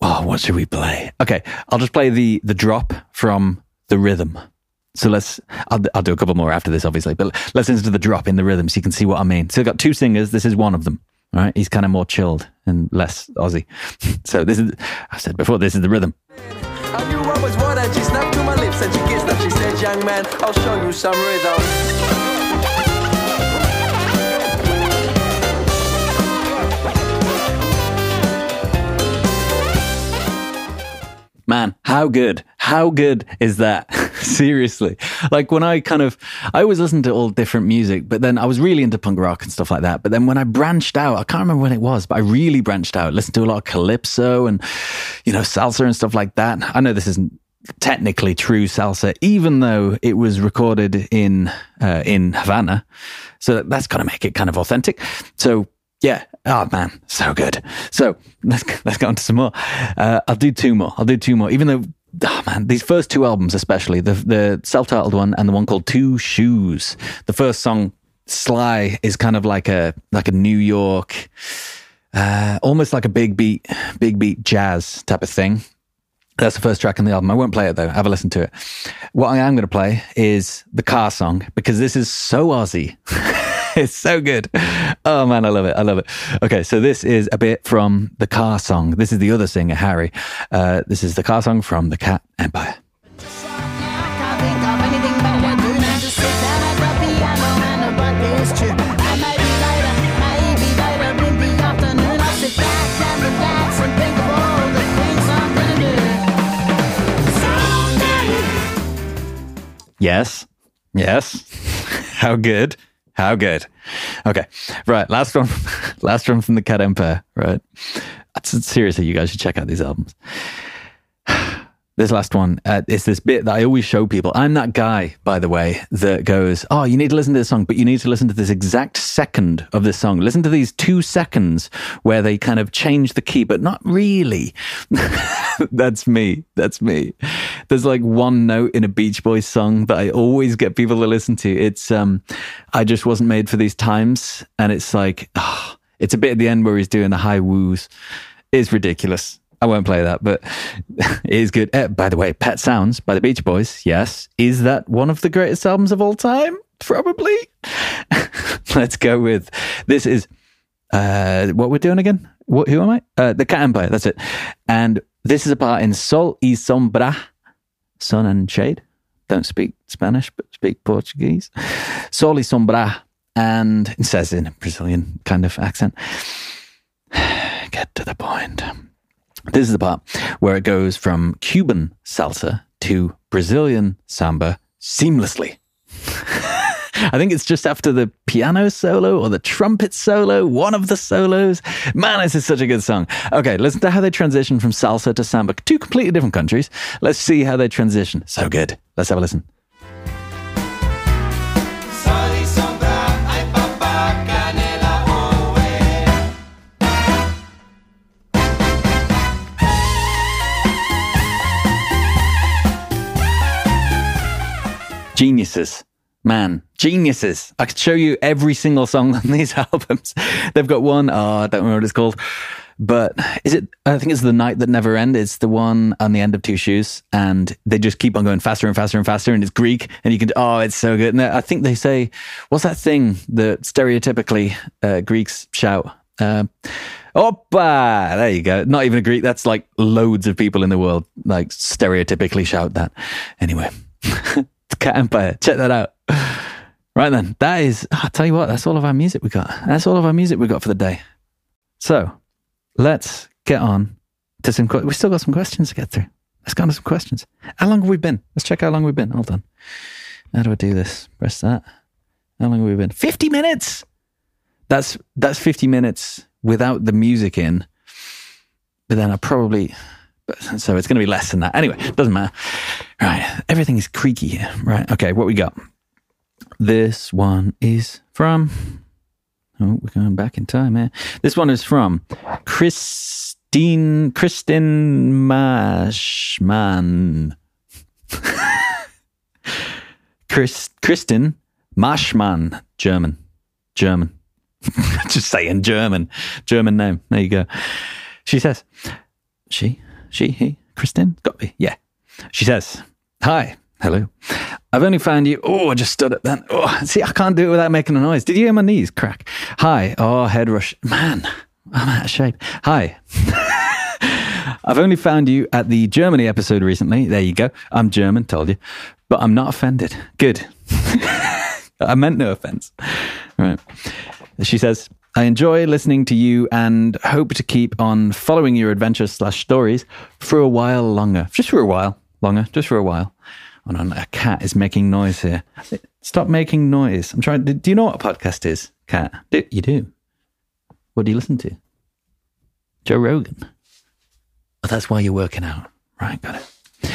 oh, what should we play? Okay, I'll just play the the drop from the rhythm. So let's, I'll, I'll do a couple more after this, obviously, but let's listen to the drop in the rhythm so you can see what I mean. So I've got two singers. This is one of them. All right. He's kind of more chilled and less Aussie. So this is, I said before, this is the rhythm. And she said, young man, I'll show you some rhythm. Man, how good? How good is that? Seriously. Like when I kind of, I always listened to all different music, but then I was really into punk rock and stuff like that. But then when I branched out, I can't remember when it was, but I really branched out, listened to a lot of calypso and, you know, salsa and stuff like that. I know this isn't technically true salsa, even though it was recorded in, uh, in Havana. So that's got to make it kind of authentic. So yeah. Oh man, so good. So let's let's go on to some more. Uh, I'll do two more. I'll do two more. Even though, oh man, these first two albums, especially the the self-titled one and the one called Two Shoes. The first song, Sly, is kind of like a like a New York, uh, almost like a big beat, big beat jazz type of thing. That's the first track on the album. I won't play it though. Have a listen to it. What I am going to play is the car song because this is so Aussie. it's so good. Oh man, I love it. I love it. Okay, so this is a bit from the car song. This is the other singer, Harry. Uh, this is the car song from the Cat Empire. Yes. Yes. How good. How good. Okay. Right. Last one. Last one from the Cat Empire. Right. Seriously, you guys should check out these albums. This last one uh, is this bit that I always show people. I'm that guy, by the way, that goes, Oh, you need to listen to this song, but you need to listen to this exact second of this song. Listen to these two seconds where they kind of change the key, but not really. That's me. That's me. There's like one note in a Beach Boys song that I always get people to listen to. It's, um, I just wasn't made for these times. And it's like, ah, it's a bit at the end where he's doing the high woos. It's ridiculous. I won't play that, but it is good. Uh, by the way, Pet Sounds by the Beach Boys. Yes. Is that one of the greatest albums of all time? Probably. Let's go with this is uh, what we're doing again. What, who am I? Uh, the Cat Empire. That's it. And this is a part in Sol y Sombra, Sun and Shade. Don't speak Spanish, but speak Portuguese. Sol y Sombra. And it says in a Brazilian kind of accent. Get to the point. This is the part where it goes from Cuban salsa to Brazilian samba seamlessly. I think it's just after the piano solo or the trumpet solo, one of the solos. Man, this is such a good song. Okay, listen to how they transition from salsa to samba. Two completely different countries. Let's see how they transition. So good. Let's have a listen. Geniuses. Man, geniuses. I could show you every single song on these albums. They've got one, oh, I don't remember what it's called. But is it, I think it's The Night That Never Ends. It's the one on the end of Two Shoes. And they just keep on going faster and faster and faster. And it's Greek. And you can, oh, it's so good. And I think they say, what's that thing that stereotypically uh, Greeks shout? Uh, Oppa! There you go. Not even a Greek. That's like loads of people in the world, like stereotypically shout that. Anyway, Cat Empire. Check that out. Right then, that is, I'll tell you what, that's all of our music we got. That's all of our music we got for the day. So let's get on to some, we still got some questions to get through. Let's go on to some questions. How long have we been? Let's check how long we've been. Hold on. How do I do this? Press that. How long have we been? 50 minutes! That's, that's 50 minutes without the music in. But then I probably, so it's going to be less than that. Anyway, doesn't matter. Right. Everything is creaky here. Right. Okay. What we got? This one is from. Oh, we're going back in time here. This one is from Christine Kristen Mashman. Chris Kristen Mashman, German, German. Just saying German, German name. There you go. She says, she, she, he, Kristen, got me. Yeah. She says, Hi, hello. I've only found you. Oh, I just stood up then. Oh, see, I can't do it without making a noise. Did you hear my knees crack? Hi. Oh, head rush. Man, I'm out of shape. Hi. I've only found you at the Germany episode recently. There you go. I'm German, told you. But I'm not offended. Good. I meant no offense. Right. She says, I enjoy listening to you and hope to keep on following your adventures slash stories for a while longer. Just for a while longer. Just for a while. Oh no, a cat is making noise here. Stop making noise. I'm trying. Do you know what a podcast is, cat? Do, you do. What do you listen to? Joe Rogan. Oh, that's why you're working out. Right, got it.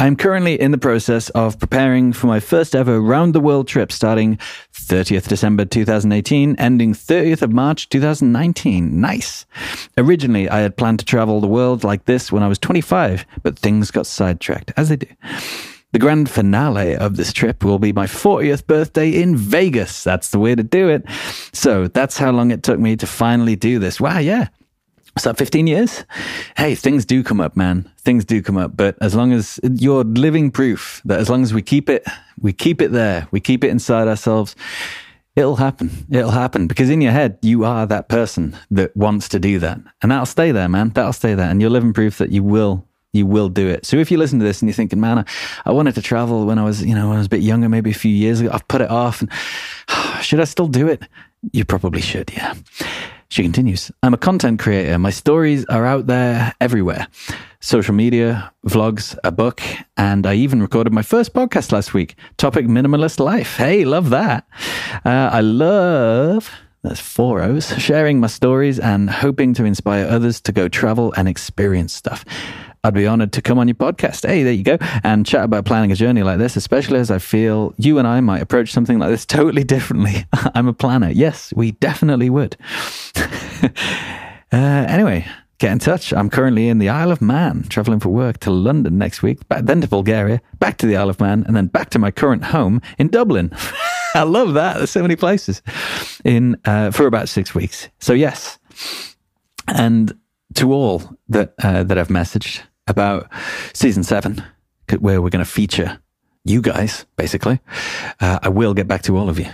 I'm currently in the process of preparing for my first ever round the world trip starting 30th December 2018, ending 30th of March 2019. Nice. Originally, I had planned to travel the world like this when I was 25, but things got sidetracked, as they do. The grand finale of this trip will be my 40th birthday in Vegas. That's the way to do it. So that's how long it took me to finally do this. Wow, yeah. What's that, 15 years? Hey, things do come up, man. Things do come up. But as long as you're living proof that as long as we keep it, we keep it there, we keep it inside ourselves, it'll happen. It'll happen because in your head, you are that person that wants to do that. And that'll stay there, man. That'll stay there. And you're living proof that you will you will do it. So if you listen to this and you're thinking, man, I, I wanted to travel when I was, you know, when I was a bit younger, maybe a few years ago, I've put it off and should I still do it? You probably should, yeah. She continues, I'm a content creator. My stories are out there everywhere. Social media, vlogs, a book, and I even recorded my first podcast last week. Topic minimalist life. Hey, love that. Uh, I love that's four O's. Sharing my stories and hoping to inspire others to go travel and experience stuff. I'd be honored to come on your podcast. Hey, there you go. And chat about planning a journey like this, especially as I feel you and I might approach something like this totally differently. I'm a planner. Yes, we definitely would. uh, anyway, get in touch. I'm currently in the Isle of Man, traveling for work to London next week, back, then to Bulgaria, back to the Isle of Man, and then back to my current home in Dublin. I love that. There's so many places in uh, for about six weeks. So yes, and to all that uh, that I've messaged about season seven, where we're going to feature you guys, basically, uh, I will get back to all of you.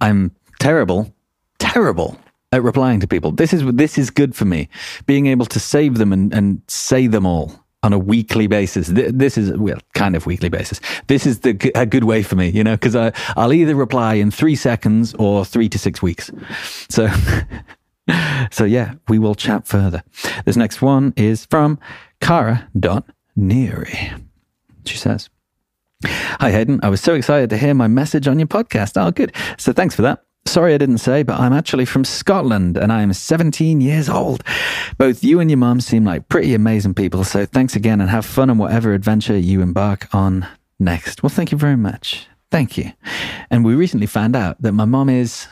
I'm terrible, terrible at replying to people. This is this is good for me, being able to save them and, and say them all on a weekly basis. This is well, kind of weekly basis. This is the a good way for me, you know, because I I'll either reply in three seconds or three to six weeks. So. So yeah, we will chat further. This next one is from Cara.Neary. She says, Hi Hayden, I was so excited to hear my message on your podcast. Oh, good. So thanks for that. Sorry I didn't say, but I'm actually from Scotland and I'm 17 years old. Both you and your mum seem like pretty amazing people, so thanks again and have fun on whatever adventure you embark on next. Well, thank you very much. Thank you. And we recently found out that my mum is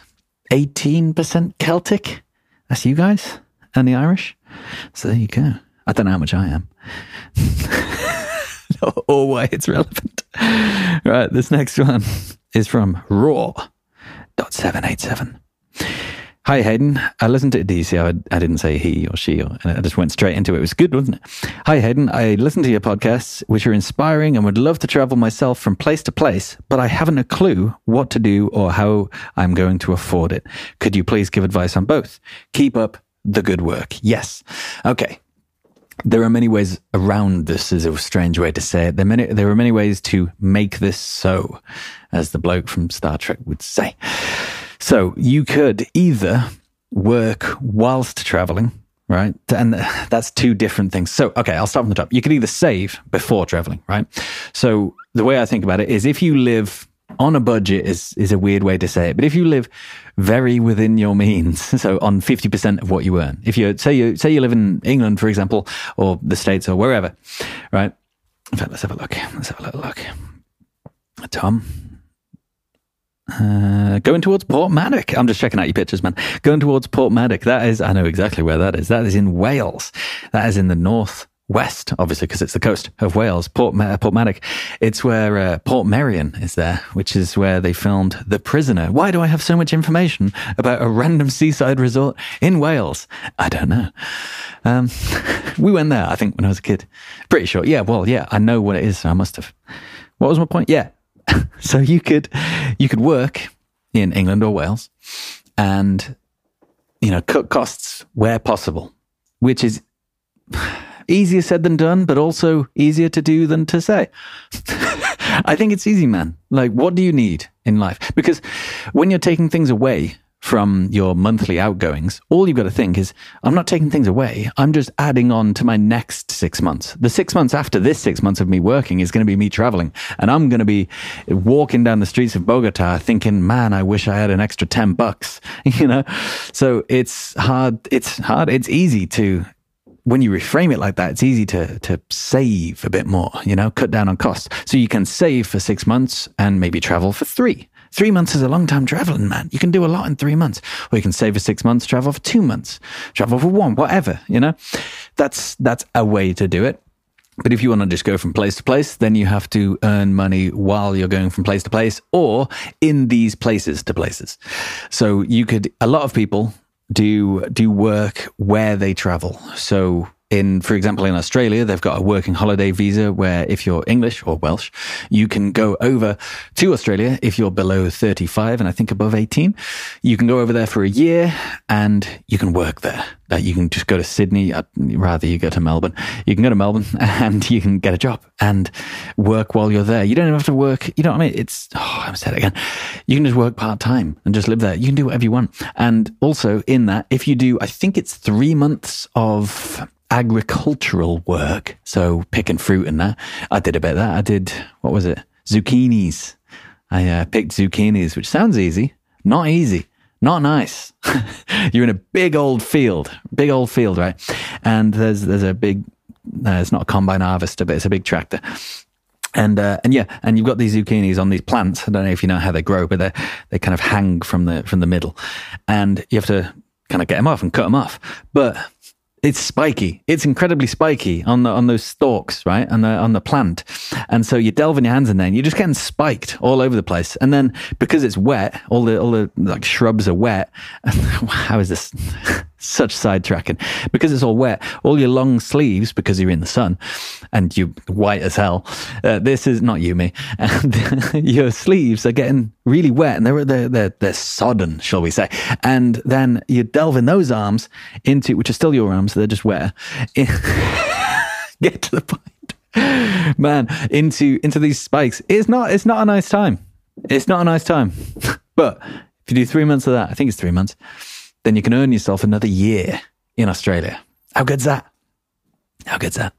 18% Celtic. That's you guys and the Irish. So there you go. I don't know how much I am or why it's relevant. Right, this next one is from Raw.787. Hi, Hayden. I listened to it. DC. I, I didn't say he or she, or, I just went straight into it. It was good, wasn't it? Hi, Hayden. I listened to your podcasts, which are inspiring and would love to travel myself from place to place, but I haven't a clue what to do or how I'm going to afford it. Could you please give advice on both? Keep up the good work. Yes. Okay there are many ways around this is a strange way to say it. There are many, there are many ways to make this so, as the bloke from Star Trek would say. So you could either work whilst traveling, right? And that's two different things. So, okay, I'll start from the top. You could either save before traveling, right? So the way I think about it is if you live on a budget is, is a weird way to say it, but if you live very within your means, so on 50% of what you earn, if you say you, say you live in England, for example, or the States or wherever, right? In fact, let's have a look. Let's have a little look. Tom, uh, going towards Porthmadog. I'm just checking out your pictures, man. Going towards Porthmadog. That is, I know exactly where that is. That is in Wales. That is in the north west, obviously, because it's the coast of Wales. Port, Ma- Port. It's where uh, Portmeirion is there, which is where they filmed The Prisoner. Why do I have so much information about a random seaside resort in Wales? I don't know. Um, we went there, I think, when I was a kid. Pretty sure. Yeah, well, yeah, I know what it is. So I must have. What was my point? Yeah. so you could you could work in England or Wales and you know cut costs where possible, which is easier said than done, but also easier to do than to say. I think it's easy, man. Like, what do you need in life? Because when you're taking things away from your monthly outgoings, all you've got to think is, I'm not taking things away. I'm just adding on to my next six months. The six months after this six months of me working is going to be me traveling. And I'm going to be walking down the streets of Bogota thinking, man, I wish I had an extra 10 bucks, you know? So it's hard. It's hard. It's easy to, when you reframe it like that, it's easy to to save a bit more, you know, cut down on costs. So you can save for six months and maybe travel for three. Three months is a long time traveling, man. You can do a lot in three months. Or you can save for six months, travel for two months, travel for one, whatever, you know? That's that's a way to do it. But if you want to just go from place to place, then you have to earn money while you're going from place to place or in these places to places. So you could, a lot of people do, do work where they travel. So in, for example, in Australia, they've got a working holiday visa where if you're English or Welsh, you can go over to Australia if you're below 35 and I think above 18. You can go over there for a year and you can work there. You can just go to Sydney. I'd rather you go to Melbourne. You can go to Melbourne and you can get a job and work while you're there. You don't have to work. You know what I mean? It's, oh, I'm said again. You can just work part time and just live there. You can do whatever you want. And also in that, if you do, I think it's three months of agricultural work. So picking fruit and that. I did a bit of that. I did, what was it? Zucchinis. I uh, picked zucchinis, which sounds easy. Not easy. Not nice. You're in a big old field, big old field, right? And there's there's a big Uh, it's not a combine harvester, but it's a big tractor. And uh, and yeah, and you've got these zucchinis on these plants. I don't know if you know how they grow, but they they kind of hang from the from the middle, and you have to kind of get them off and cut them off. But it's spiky. It's incredibly spiky on the on those stalks, right? On the on the plant. And so you're delving your hands in there and you're just getting spiked all over the place. And then because it's wet, all the all the like shrubs are wet. How is this such sidetracking? Because it's all wet, all your long sleeves, because you're in the sun and you're white as hell. Uh, this is not you, me. And your sleeves are getting really wet and they're, they're, they're, they're sodden, shall we say. And then you delve in those arms into, which are still your arms, they're just wet. Get to the point. Man, into into these spikes. It's not it's not a nice time. It's not a nice time. But if you do three months of that, I think it's three months, then you can earn yourself another year in Australia. How good's that? How good's that?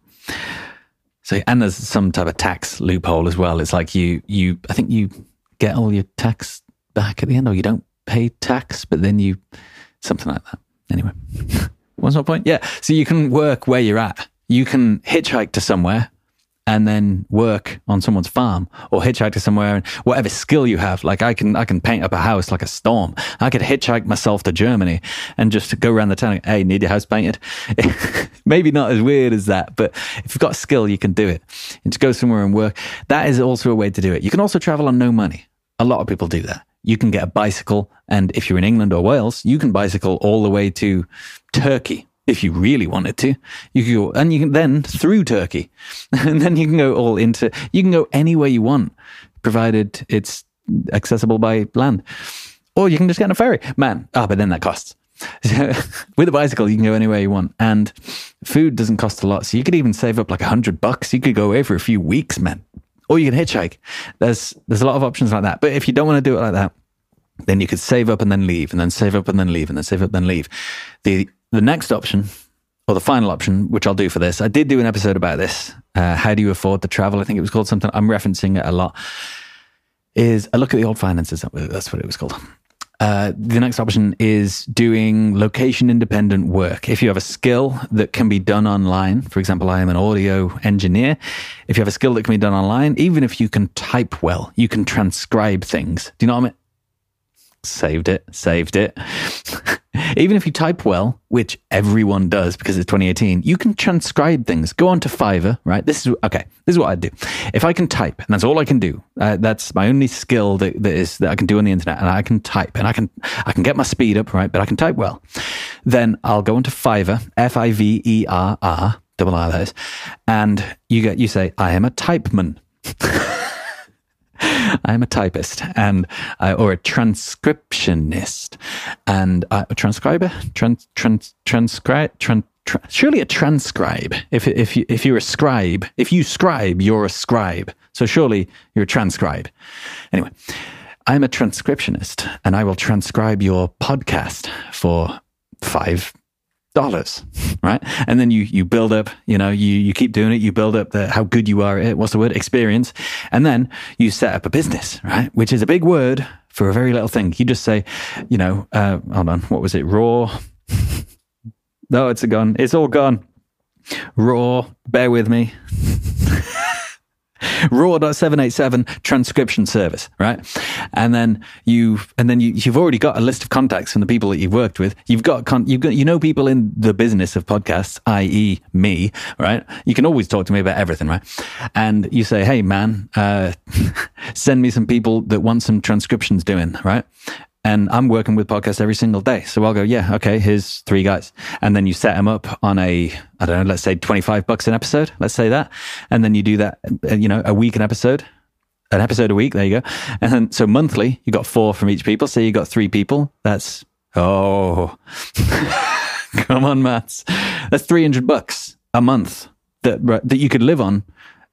So, and there's some type of tax loophole as well. It's like you, you, I think you get all your tax back at the end, or you don't pay tax, but then you, something like that. Anyway, what's my point? Yeah. So you can work where you're at. You can hitchhike to somewhere and then work on someone's farm or hitchhike to somewhere and whatever skill you have. Like I can, I can paint up a house like a storm. I could hitchhike myself to Germany and just go around the town. Hey, need your house painted? Maybe not as weird as that, but if you've got skill, you can do it and just go somewhere and work. That is also a way to do it. You can also travel on no money. A lot of people do that. You can get a bicycle. And if you're in England or Wales, you can bicycle all the way to Turkey if you really wanted to. You could go, and you can then through Turkey, and then you can go all into, you can go anywhere you want, provided it's accessible by land. Or you can just get on a ferry. Man, ah, but then that costs. With a bicycle, you can go anywhere you want, and food doesn't cost a lot. So you could even save up like a hundred bucks. You could go away for a few weeks, man. Or you can hitchhike. There's there's a lot of options like that. But if you don't want to do it like that, then you could save up and then leave, and then save up and then leave, and then save up and then leave. The the next option, or the final option, which I'll do for this, I did do an episode about this. Uh, how do you afford to travel? I think it was called something. I'm referencing it a lot. Is a look at the old finances. That's what it was called. Uh, the next option is doing location independent work. If you have a skill that can be done online, for example, I am an audio engineer. If you have a skill that can be done online, even if you can type well, you can transcribe things. Do you know what I mean? Saved it, saved it. Even if you type well, which everyone does because it's 2018, you can transcribe things. Go on to Fiverr, right? This is okay. This is what I do. If I can type, and that's all I can do, uh, that's my only skill that, that is that I can do on the internet, and I can type, and I can I can get my speed up, right? But I can type well. Then I'll go onto Fiverr, F I V E R R, double R that is, and you get you say I am a typeman. I'm a typist and uh, or a transcriptionist. And uh, a transcriber? Trans trans transcribe tran, tra- surely a transcribe. If if you if you're a scribe if you scribe you're a scribe. So surely you're a transcribe. Anyway I'm a transcriptionist and I will transcribe your podcast for five dollars, right? And then you you build up, you know, you you keep doing it, you build up the how good you are at it, what's the word? Experience. And then you set up a business, right? Which is a big word for a very little thing. You just say, you know, uh, hold on, what was it? Raw. no, it's a gone. It's all gone. Raw, bear with me. raw.787 transcription service right? And then you and then you, you've already got a list of contacts from the people that you've worked with. You've got con- you've got you know people in the business of podcasts i.e me right? You can always talk to me about everything right? And you say hey man uh, send me some people that want some transcriptions doing right and I'm working with podcasts every single day. So I'll go, yeah, okay, here's three guys. And then you set them up on a, I don't know, let's say 25 bucks an episode. Let's say that. And then you do that, uh, you know, a week an episode, an episode a week. There you go. And then, so monthly, you got four from each people. So you got three people. That's, oh, come on, maths. That's 300 bucks a month that, that you could live on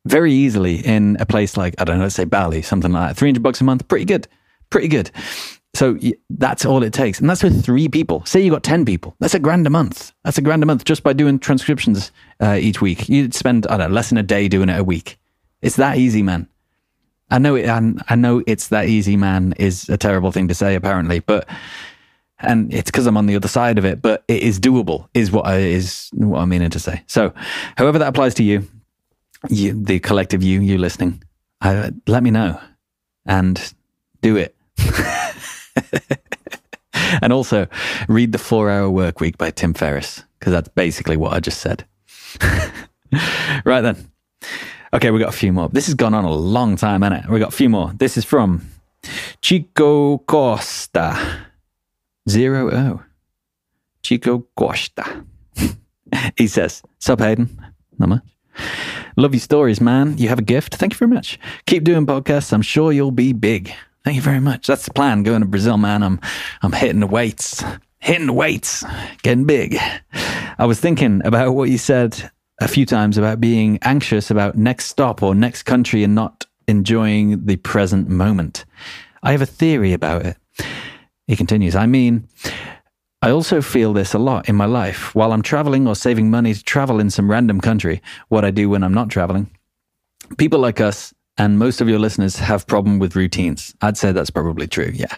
very easily in a place like, I don't know, let's say Bali, something like that. 300 bucks a month. Pretty good. Pretty good. So that's all it takes. And that's with three people. Say you got 10 people. That's a grand a month. That's a grand a month just by doing transcriptions uh, each week. You'd spend, I don't know, less than a day doing it a week. It's that easy, man. I know it, I, I know it's that easy, man, is a terrible thing to say, apparently, but and it's because I'm on the other side of it, but it is doable, is what I is what I'm meaning to say. So, however that applies to you, you the collective you, you listening, uh, let me know and do it. and also read the Four Hour Work Week by Tim Ferriss because that's basically what I just said. right then. Okay, we got a few more. This has gone on a long time, hasn't it? We got a few more. This is from Chico Costa. Zero O. Chico Costa. he says, Sup, Hayden? Not much. Love your stories, man. You have a gift. Thank you very much. Keep doing podcasts. I'm sure you'll be big. Thank you very much. That's the plan. Going to Brazil, man. I'm I'm hitting the weights. Hitting the weights. Getting big. I was thinking about what you said a few times about being anxious about next stop or next country and not enjoying the present moment. I have a theory about it. He continues, I mean, I also feel this a lot in my life. While I'm traveling or saving money to travel in some random country, what I do when I'm not traveling, people like us and most of your listeners have problem with routines. I'd say that's probably true, yeah.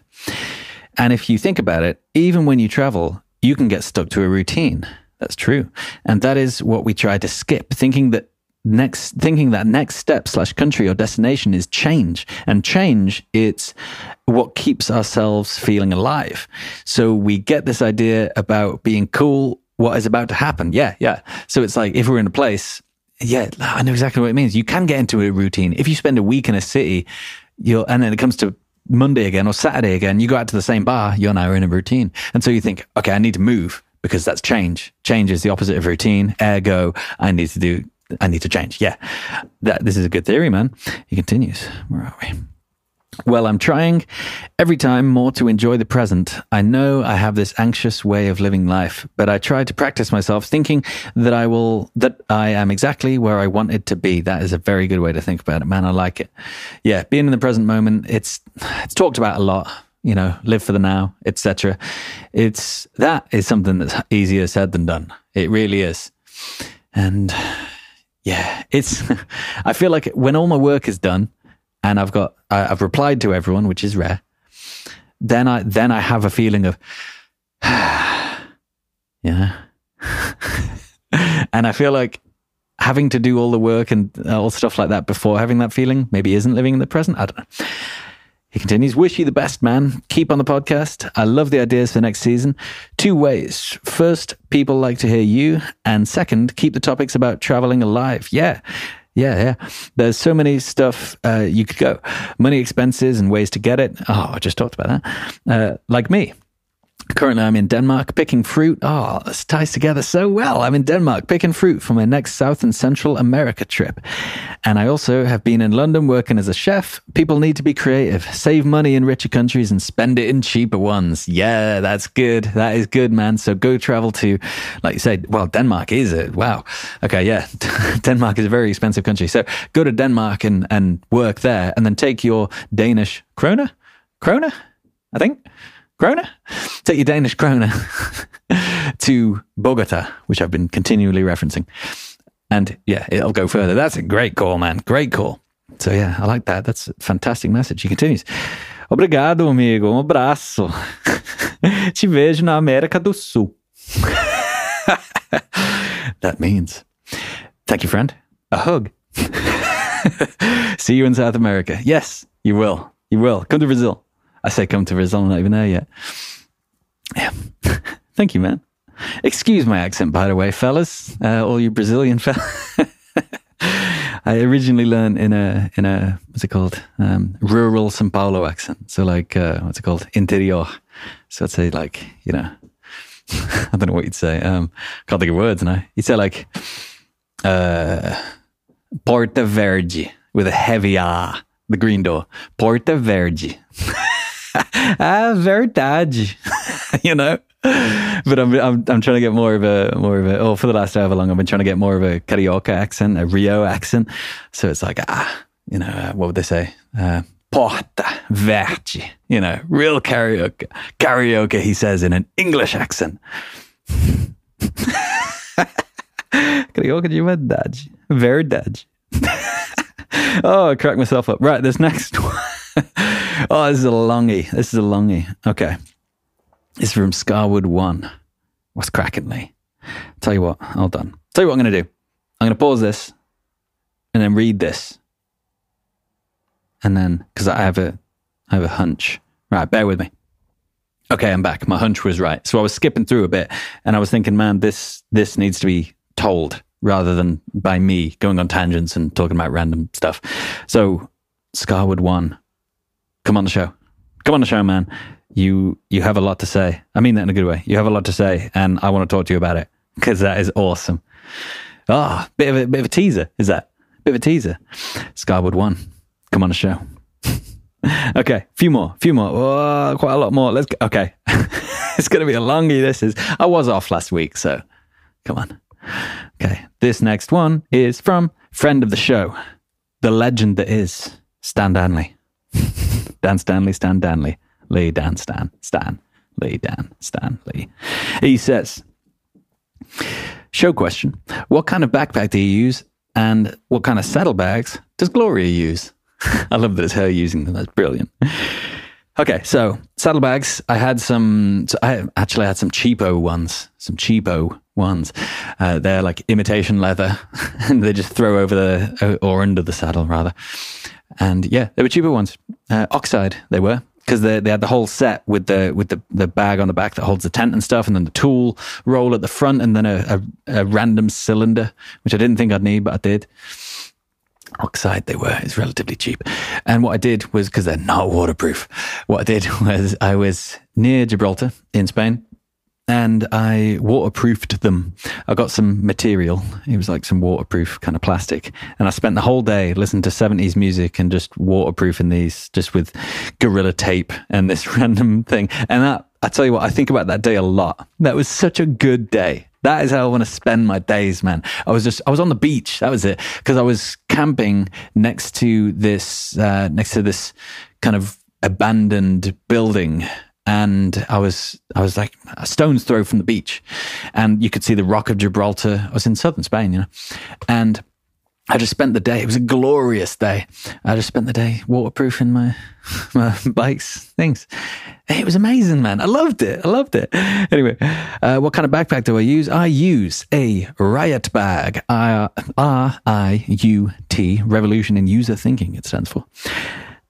And if you think about it, even when you travel, you can get stuck to a routine. That's true. And that is what we try to skip, thinking that next thinking that next step slash country or destination is change. And change it's what keeps ourselves feeling alive. So we get this idea about being cool, what is about to happen. Yeah, yeah. So it's like if we're in a place, yeah, I know exactly what it means. You can get into a routine. If you spend a week in a city, you'll and then it comes to Monday again or Saturday again, you go out to the same bar, you're now in a routine. And so you think, okay, I need to move because that's change. Change is the opposite of routine. Ergo, I need to do, I need to change. Yeah. That, this is a good theory, man. He continues. Where are we? Well, I'm trying every time more to enjoy the present. I know I have this anxious way of living life, but I try to practice myself thinking that I will, that I am exactly where I wanted to be. That is a very good way to think about it, man. I like it. Yeah. Being in the present moment, it's, it's talked about a lot, you know, live for the now, etc. It's, that is something that's easier said than done. It really is. And yeah, it's, I feel like when all my work is done, and I've got I- I've replied to everyone, which is rare. Then I then I have a feeling of yeah, and I feel like having to do all the work and all stuff like that before having that feeling maybe isn't living in the present. I don't know. He continues, Wish you the best, man. Keep on the podcast. I love the ideas for next season. Two ways. First, people like to hear you. And second, keep the topics about traveling alive. Yeah. Yeah, yeah. There's so many stuff uh, you could go. Money, expenses, and ways to get it. Oh, I just talked about that. Uh, like me. Currently, I'm in Denmark picking fruit. Oh, this ties together so well. I'm in Denmark picking fruit for my next South and Central America trip. And I also have been in London working as a chef. People need to be creative, save money in richer countries and spend it in cheaper ones. Yeah, that's good. That is good, man. So go travel to, like you said, well, Denmark is it? Wow. Okay, yeah. Denmark is a very expensive country. So go to Denmark and, and work there and then take your Danish krona? Krona? I think. Krona? Take your Danish krona to Bogota, which I've been continually referencing. And yeah, it'll go further. That's a great call, man. Great call. So yeah, I like that. That's a fantastic message. He continues. Obrigado, amigo. Um abraço. Te vejo na América do Sul. that means, thank you, friend. A hug. See you in South America. Yes, you will. You will. Come to Brazil. I say come to Brazil. I'm not even there yet. Yeah. Thank you, man. Excuse my accent, by the way, fellas. Uh, all you Brazilian fellas. I originally learned in a in a what's it called um, rural São Paulo accent. So like uh, what's it called interior. So I'd say like you know I don't know what you'd say. Um, can't think of words now. You'd say like uh, Porta Verde with a heavy ah, the green door. Porta Verde. ah, verdade. you know. But I'm, I'm I'm trying to get more of a more of a oh for the last however long I've been trying to get more of a Carioca accent, a Rio accent. So it's like ah, you know, uh, what would they say? Uh, Porta Verde. You know, real karaoke. Karaoke, he says in an English accent. Carioca de verdade. Verdade. oh, I cracked myself up. Right, this next one. oh, this is a longie. This is a longie. Okay. is from Scarwood One. What's cracking, Lee? Tell you what, hold on. Tell you what I'm going to do. I'm going to pause this and then read this. And then, because I have a, I have a hunch. Right, bear with me. Okay, I'm back. My hunch was right. So I was skipping through a bit, and I was thinking, man, this this needs to be told rather than by me going on tangents and talking about random stuff. So, Scarwood One, come on the show. Come on the show, man. You you have a lot to say. I mean that in a good way. You have a lot to say, and I want to talk to you about it because that is awesome. Ah, bit of a bit of a teaser. Is that bit of a teaser? Skyward One, come on the show. okay, few more, few more. Oh, quite a lot more. Let's go. Okay, it's gonna be a longie. This is. I was off last week, so come on. Okay, this next one is from friend of the show, the legend that is Stan Danley. Dan Stanley, Stan Danley, Lee, Dan, Stan, Stan, Lee, Dan, Stan, Lee. He says, Show question What kind of backpack do you use? And what kind of saddlebags does Gloria use? I love that it's her using them. That's brilliant. Okay, so saddlebags. I had some. I actually had some cheapo ones. Some cheapo ones. Uh, they're like imitation leather, and they just throw over the or under the saddle rather. And yeah, they were cheaper ones. Uh, oxide they were because they they had the whole set with the with the the bag on the back that holds the tent and stuff, and then the tool roll at the front, and then a, a, a random cylinder, which I didn't think I'd need, but I did oxide they were it's relatively cheap and what i did was because they're not waterproof what i did was i was near gibraltar in spain and i waterproofed them i got some material it was like some waterproof kind of plastic and i spent the whole day listening to 70s music and just waterproofing these just with gorilla tape and this random thing and that i tell you what i think about that day a lot that was such a good day that is how I want to spend my days, man. I was just, I was on the beach. That was it. Because I was camping next to this, uh, next to this kind of abandoned building. And I was, I was like a stone's throw from the beach. And you could see the Rock of Gibraltar. I was in southern Spain, you know. And I just spent the day. It was a glorious day. I just spent the day waterproofing my my bikes things. It was amazing, man. I loved it. I loved it. Anyway, uh, what kind of backpack do I use? I use a Riut bag. R I U T. Revolution in User Thinking. It stands for.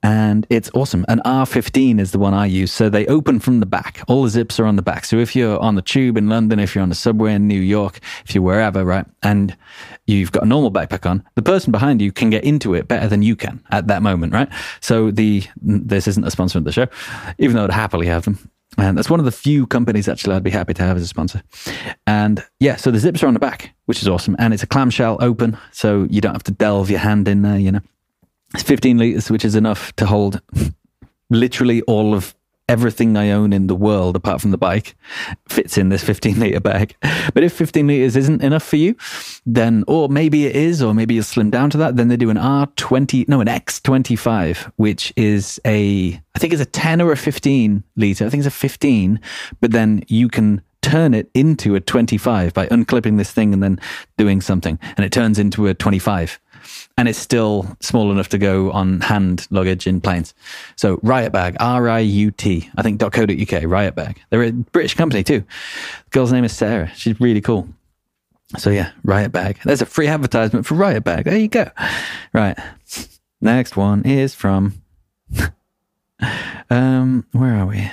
And it's awesome. An R15 is the one I use. So they open from the back. All the zips are on the back. So if you're on the tube in London, if you're on the subway in New York, if you're wherever, right, and you've got a normal backpack on, the person behind you can get into it better than you can at that moment, right? So the this isn't a sponsor of the show, even though I'd happily have them. And that's one of the few companies actually I'd be happy to have as a sponsor. And yeah, so the zips are on the back, which is awesome. And it's a clamshell open, so you don't have to delve your hand in there, you know. It's 15 liters, which is enough to hold literally all of everything I own in the world, apart from the bike, fits in this 15 liter bag. But if 15 liters isn't enough for you, then, or maybe it is, or maybe you'll slim down to that, then they do an R20, no, an X25, which is a, I think it's a 10 or a 15 liter. I think it's a 15, but then you can turn it into a 25 by unclipping this thing and then doing something, and it turns into a 25 and it's still small enough to go on hand luggage in planes. So Riut Bag, R I U T, I think dot .co.uk, Riut Bag. They're a British company too. The girl's name is Sarah. She's really cool. So yeah, Riut Bag. There's a free advertisement for Riut Bag. There you go. Right. Next one is from um where are we?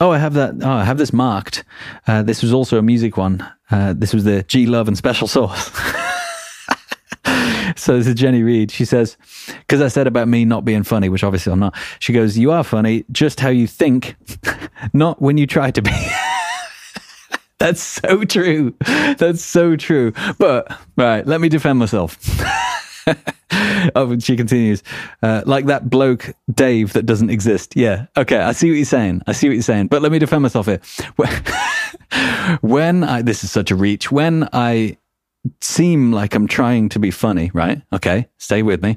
Oh, I have that. Oh, I have this marked. Uh, this was also a music one. Uh, this was the G Love and Special Sauce. so this is Jenny Reed. She says, because I said about me not being funny, which obviously I'm not. She goes, "You are funny, just how you think, not when you try to be." That's so true. That's so true. But right, let me defend myself. oh, she continues, uh, like that bloke Dave that doesn't exist. Yeah. Okay. I see what you're saying. I see what you're saying. But let me defend myself here. When I, this is such a reach, when I seem like I'm trying to be funny, right? Okay. Stay with me.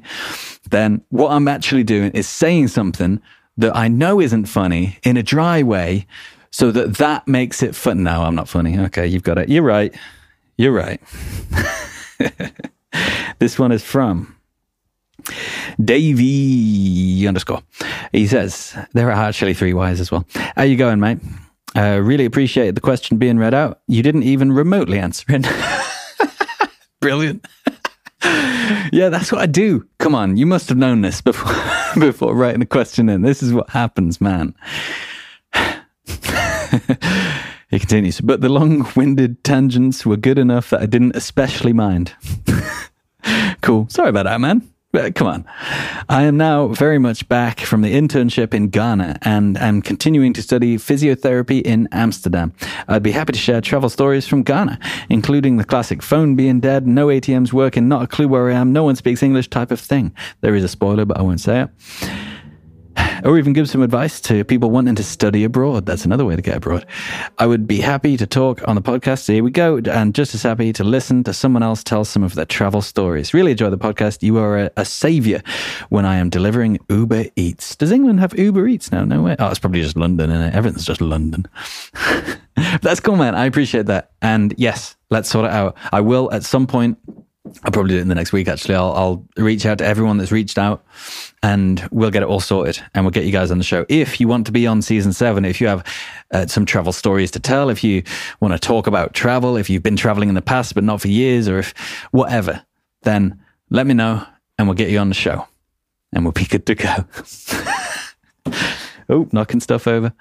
Then what I'm actually doing is saying something that I know isn't funny in a dry way so that that makes it fun. No, I'm not funny. Okay. You've got it. You're right. You're right. this one is from Davey underscore. He says, there are actually three Y's as well. How you going, mate? Uh, really appreciate the question being read out. You didn't even remotely answer it. Brilliant. yeah, that's what I do. Come on, you must have known this before before writing the question in. This is what happens, man. he continues, but the long-winded tangents were good enough that I didn't especially mind. cool. Sorry about that, man. But come on. I am now very much back from the internship in Ghana and am continuing to study physiotherapy in Amsterdam. I'd be happy to share travel stories from Ghana, including the classic phone being dead, no ATMs working, not a clue where I am, no one speaks English type of thing. There is a spoiler, but I won't say it or even give some advice to people wanting to study abroad. That's another way to get abroad. I would be happy to talk on the podcast. Here we go. And just as happy to listen to someone else tell some of their travel stories. Really enjoy the podcast. You are a, a savior when I am delivering Uber Eats. Does England have Uber Eats now? No way. Oh, it's probably just London, and everything's just London. That's cool, man. I appreciate that. And yes, let's sort it out. I will at some point. I'll probably do it in the next week. Actually, I'll, I'll reach out to everyone that's reached out, and we'll get it all sorted, and we'll get you guys on the show. If you want to be on season seven, if you have uh, some travel stories to tell, if you want to talk about travel, if you've been traveling in the past but not for years, or if whatever, then let me know, and we'll get you on the show, and we'll be good to go. oh, knocking stuff over.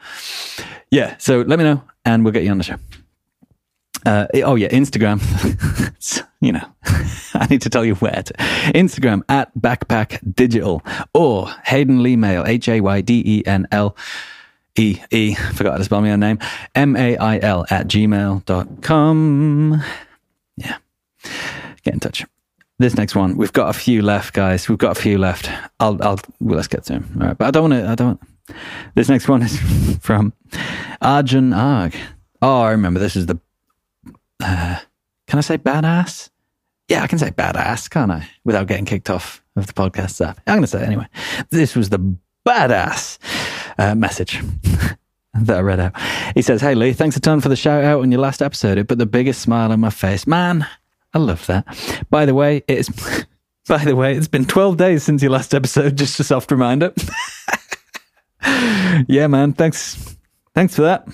Yeah, so let me know, and we'll get you on the show. Uh, oh yeah, Instagram. you know, I need to tell you where. To. Instagram at Backpack Digital or Hayden Lee Mail H A Y D E N L E E. Forgot how to spell my own name. M A I L at gmail.com. Yeah, get in touch. This next one, we've got a few left, guys. We've got a few left. I'll, I'll, well, let's get to them. All right, but I don't want to. I don't. This next one is from Arjun Arg. Oh, I remember. This is the can I say badass? Yeah, I can say badass, can't I? Without getting kicked off of the podcast app. I'm going to say it anyway. This was the badass uh, message that I read out. He says, Hey Lee, thanks a ton for the shout out on your last episode. It put the biggest smile on my face. Man, I love that. By the way, it's. By the way, it's been 12 days since your last episode, just a soft reminder. yeah, man, thanks. Thanks for that.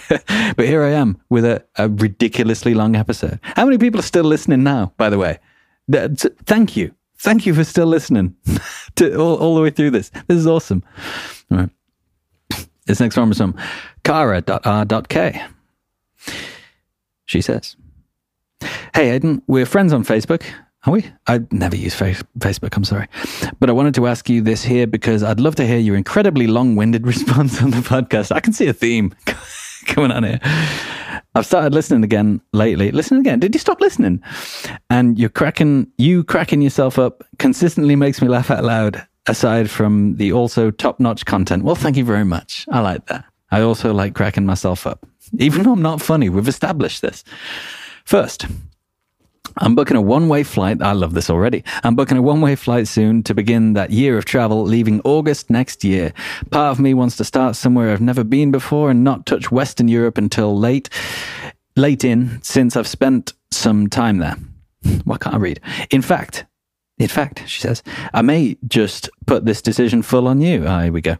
but here I am with a, a ridiculously long episode. How many people are still listening now, by the way? Thank you. Thank you for still listening to all, all the way through this. This is awesome. All right. This next one is from Kara.r.k. She says, Hey, Aiden, we're friends on Facebook. Are we? I never use fa- Facebook, I'm sorry. But I wanted to ask you this here because I'd love to hear your incredibly long winded response on the podcast. I can see a theme coming on here. I've started listening again lately. Listen again. Did you stop listening? And you're cracking, you cracking yourself up consistently makes me laugh out loud, aside from the also top notch content. Well, thank you very much. I like that. I also like cracking myself up. Even though I'm not funny, we've established this. First, I'm booking a one way flight. I love this already. I'm booking a one way flight soon to begin that year of travel, leaving August next year. Part of me wants to start somewhere I've never been before and not touch Western Europe until late, late in, since I've spent some time there. Why can't I read? In fact, in fact, she says, I may just put this decision full on you. Ah, here we go.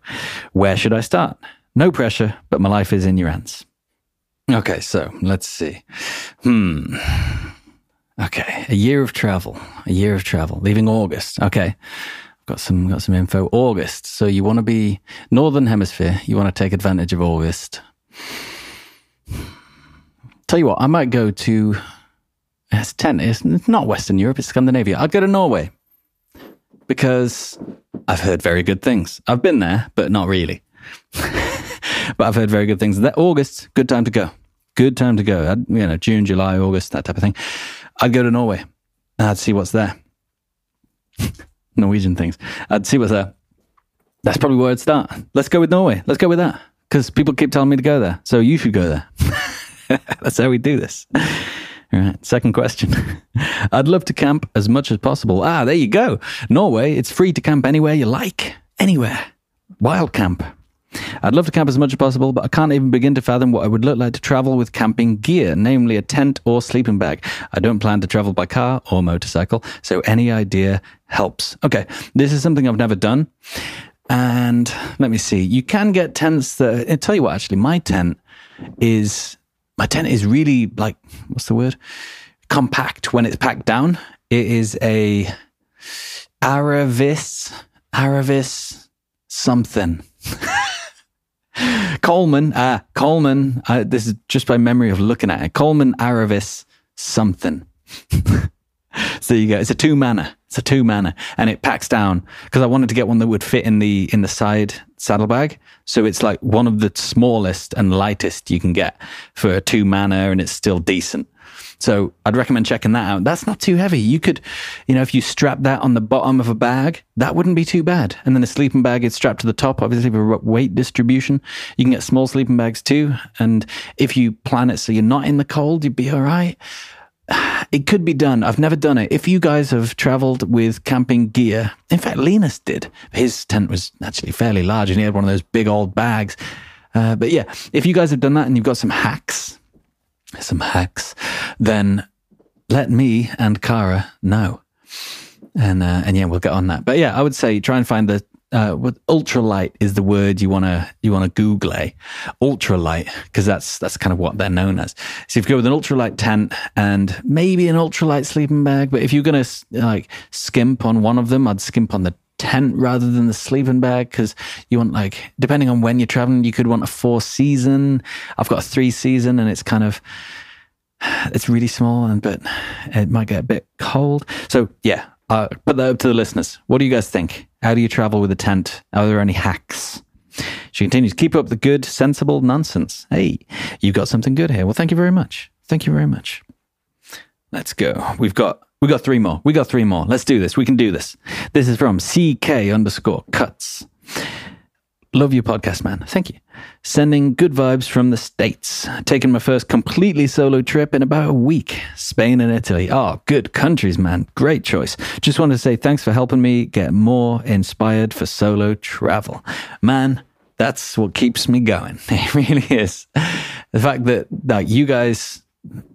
Where should I start? No pressure, but my life is in your hands. Okay, so let's see. Hmm. Okay, a year of travel. A year of travel. Leaving August. Okay. Got some got some info. August. So you want to be northern hemisphere. You want to take advantage of August. Tell you what, I might go to it's ten. It's not Western Europe. It's Scandinavia. I'd go to Norway because I've heard very good things. I've been there, but not really. but I've heard very good things. That August, good time to go. Good time to go. You know, June, July, August, that type of thing. I'd go to Norway and I'd see what's there. Norwegian things. I'd see what's there. That's probably where I'd start. Let's go with Norway. Let's go with that because people keep telling me to go there. So you should go there. That's how we do this. All right. Second question. I'd love to camp as much as possible. Ah, there you go. Norway, it's free to camp anywhere you like. Anywhere. Wild camp. I'd love to camp as much as possible, but I can't even begin to fathom what it would look like to travel with camping gear, namely a tent or sleeping bag. I don't plan to travel by car or motorcycle, so any idea helps. Okay, this is something I've never done. And let me see. You can get tents that. I tell you what, actually, my tent is my tent is really like what's the word? Compact when it's packed down. It is a Aravis Aravis something. Coleman, uh, Coleman, uh, this is just by memory of looking at it. Coleman Aravis something. so you go. It's a two manner. It's a two manner, and it packs down because I wanted to get one that would fit in the in the side saddlebag. So it's like one of the smallest and lightest you can get for a two manner, and it's still decent. So I'd recommend checking that out. That's not too heavy. You could, you know, if you strap that on the bottom of a bag, that wouldn't be too bad. And then a sleeping bag is strapped to the top, obviously for weight distribution. You can get small sleeping bags too. And if you plan it so you're not in the cold, you'd be all right. It could be done. I've never done it. If you guys have traveled with camping gear, in fact, Linus did. His tent was actually fairly large and he had one of those big old bags. Uh, but yeah, if you guys have done that and you've got some hacks, some hacks, then let me and Kara know. And uh, and yeah, we'll get on that. But yeah, I would say try and find the uh, what ultralight is the word you want to you want to Google a ultralight because that's that's kind of what they're known as. So if you go with an ultralight tent and maybe an ultralight sleeping bag, but if you're gonna like skimp on one of them, I'd skimp on the tent rather than the sleeping bag because you want like depending on when you're traveling, you could want a four season. I've got a three season, and it's kind of it's really small and but it might get a bit cold. So yeah, uh, put that up to the listeners. What do you guys think? How do you travel with a tent? Are there any hacks? She continues, keep up the good, sensible nonsense. Hey, you got something good here. Well, thank you very much. Thank you very much. Let's go. We've got we got three more. We got three more. Let's do this. We can do this. This is from CK underscore cuts. Love your podcast, man. Thank you. Sending good vibes from the States. Taking my first completely solo trip in about a week. Spain and Italy. Oh, good countries, man. Great choice. Just wanted to say thanks for helping me get more inspired for solo travel. Man, that's what keeps me going. It really is. The fact that like you guys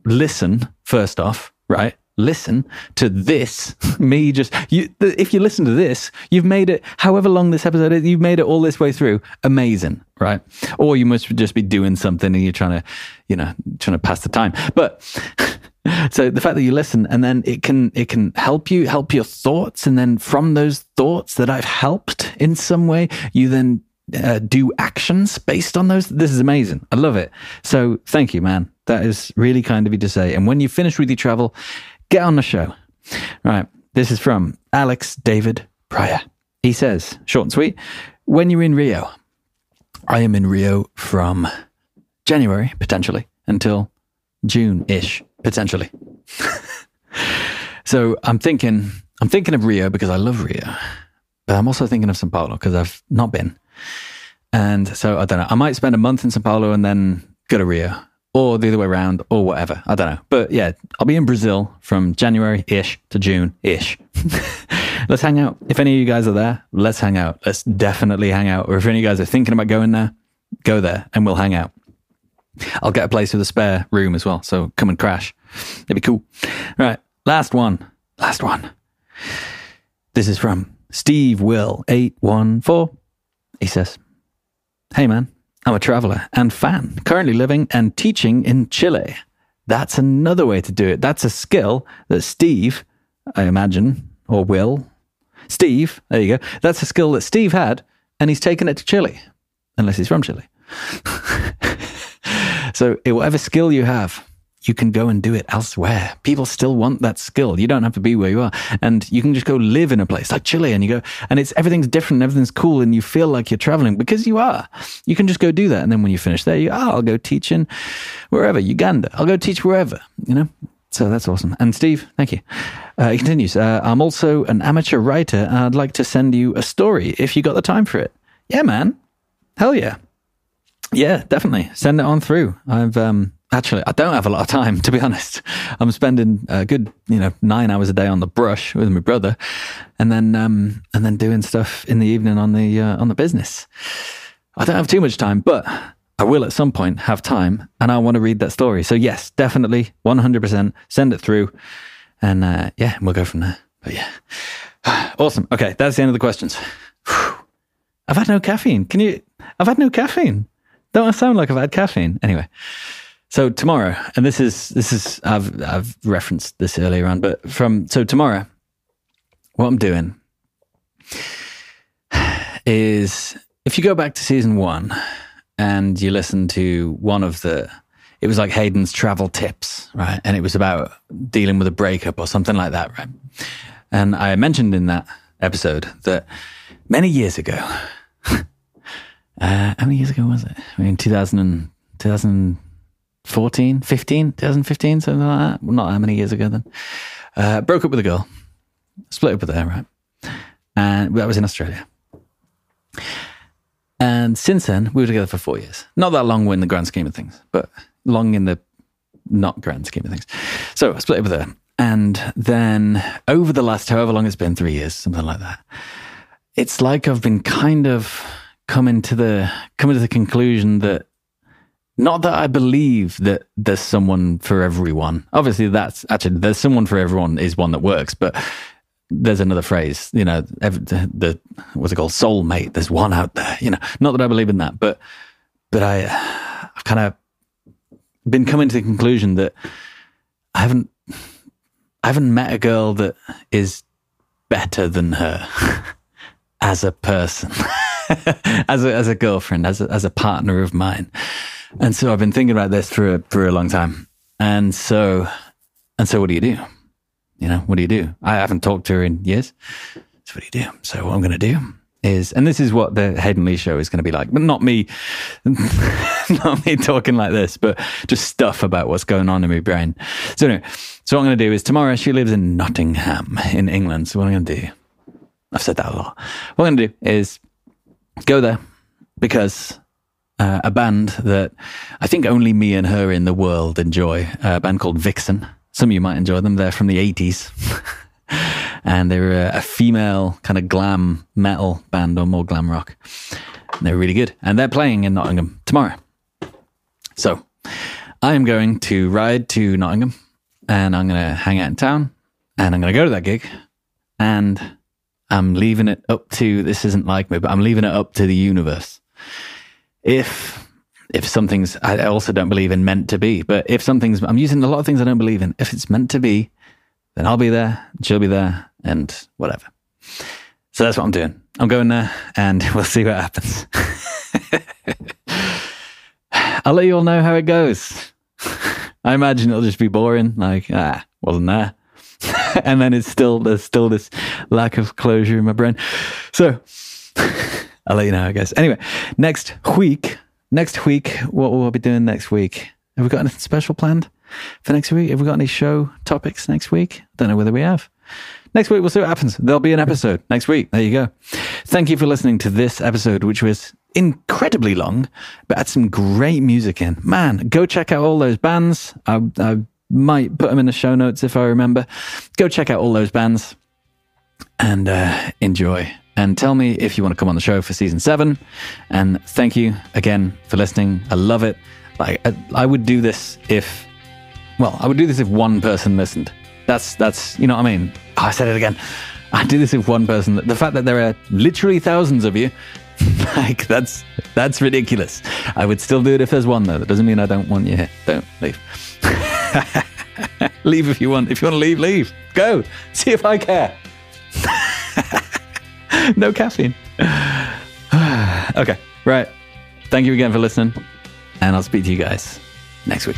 listen first off, right? Listen to this. Me just you. If you listen to this, you've made it. However long this episode is, you've made it all this way through. Amazing, right? Or you must just be doing something and you're trying to, you know, trying to pass the time. But so the fact that you listen and then it can it can help you help your thoughts, and then from those thoughts that I've helped in some way, you then uh, do actions based on those. This is amazing. I love it. So thank you, man. That is really kind of you to say. And when you finish with your travel, get on the show. Right. This is from Alex David Pryor. He says, short and sweet, when you're in Rio, I am in Rio from January, potentially, until June ish, potentially. so I'm thinking, I'm thinking of Rio because I love Rio, but I'm also thinking of Sao Paulo because I've not been. And so I don't know. I might spend a month in Sao Paulo and then go to Rio, or the other way around, or whatever. I don't know. But yeah, I'll be in Brazil from January ish to June ish. let's hang out. If any of you guys are there, let's hang out. Let's definitely hang out. Or if any of you guys are thinking about going there, go there and we'll hang out. I'll get a place with a spare room as well. So come and crash. It'd be cool. Right. Last one. Last one. This is from Steve Will 814. He says, Hey man, I'm a traveler and fan, currently living and teaching in Chile. That's another way to do it. That's a skill that Steve, I imagine, or Will, Steve, there you go. That's a skill that Steve had, and he's taken it to Chile, unless he's from Chile. so, whatever skill you have, you can go and do it elsewhere. People still want that skill. You don't have to be where you are. And you can just go live in a place like Chile and you go, and it's everything's different, everything's cool, and you feel like you're traveling because you are. You can just go do that. And then when you finish there, you, oh, I'll go teach in wherever, Uganda. I'll go teach wherever, you know? So that's awesome. And Steve, thank you. Uh, he continues, uh, I'm also an amateur writer and I'd like to send you a story if you got the time for it. Yeah, man. Hell yeah. Yeah, definitely. Send it on through. I've um actually I don't have a lot of time to be honest. I'm spending a good, you know, 9 hours a day on the brush with my brother and then um and then doing stuff in the evening on the uh, on the business. I don't have too much time, but I will at some point have time and I want to read that story. So yes, definitely 100% send it through and uh yeah, we'll go from there. But yeah. Awesome. Okay, that's the end of the questions. I've had no caffeine. Can you? I've had no caffeine. Don't I sound like I've had caffeine? Anyway, so tomorrow, and this is this is I've I've referenced this earlier on, but from so tomorrow, what I'm doing is if you go back to season one and you listen to one of the it was like Hayden's travel tips, right? And it was about dealing with a breakup or something like that, right? And I mentioned in that episode that many years ago, uh, how many years ago was it? I mean, 2000 and, 2014, 15, 2015, something like that. Well, not how many years ago then. Uh, broke up with a girl, split up with her, right? And that was in Australia. And since then, we were together for four years. Not that long in the grand scheme of things, but long in the not grand scheme of things. So I split up with her. And then over the last however long it's been, three years, something like that, it's like I've been kind of coming to the coming to the conclusion that not that I believe that there's someone for everyone. Obviously, that's actually there's someone for everyone is one that works, but there's another phrase, you know, ev- the, the what's it called, soulmate. There's one out there, you know. Not that I believe in that, but but I I've kind of been coming to the conclusion that I haven't I haven't met a girl that is better than her as a person, as a as a girlfriend, as a, as a partner of mine. And so I've been thinking about this for a, for a long time. And so and so what do you do? You know, what do you do? I haven't talked to her in years. So what do you do? So what I'm going to do is, and this is what the Hayden Lee show is going to be like, but not me, not me talking like this, but just stuff about what's going on in my brain. So anyway, so what I'm going to do is tomorrow she lives in Nottingham in England. So what I'm going to do, I've said that a lot. What I'm going to do is go there because uh, a band that I think only me and her in the world enjoy, a band called Vixen. Some of you might enjoy them. They're from the 80s. and they're a, a female kind of glam metal band or more glam rock. And they're really good. And they're playing in Nottingham tomorrow. So I am going to ride to Nottingham and I'm going to hang out in town and I'm going to go to that gig and I'm leaving it up to this isn't like me, but I'm leaving it up to the universe. If if something's I also don't believe in meant to be, but if something's I'm using a lot of things I don't believe in. If it's meant to be, then I'll be there, she'll be there, and whatever. So that's what I'm doing. I'm going there and we'll see what happens. I'll let you all know how it goes. I imagine it'll just be boring, like, ah, wasn't there. and then it's still there's still this lack of closure in my brain. So I'll let you know, I guess. Anyway, next week, next week, what will I be doing next week? Have we got anything special planned for next week? Have we got any show topics next week? Don't know whether we have. Next week, we'll see what happens. There'll be an episode next week. There you go. Thank you for listening to this episode, which was incredibly long, but had some great music in. Man, go check out all those bands. I, I might put them in the show notes if I remember. Go check out all those bands and uh, enjoy. And tell me if you want to come on the show for season seven. And thank you again for listening. I love it. Like I, I would do this if, well, I would do this if one person listened. That's that's you know what I mean. Oh, I said it again. I do this if one person. The fact that there are literally thousands of you, like that's that's ridiculous. I would still do it if there's one though. That doesn't mean I don't want you here. Don't leave. leave if you want. If you want to leave, leave. Go. See if I care. no caffeine. okay, right. Thank you again for listening, and I'll speak to you guys next week.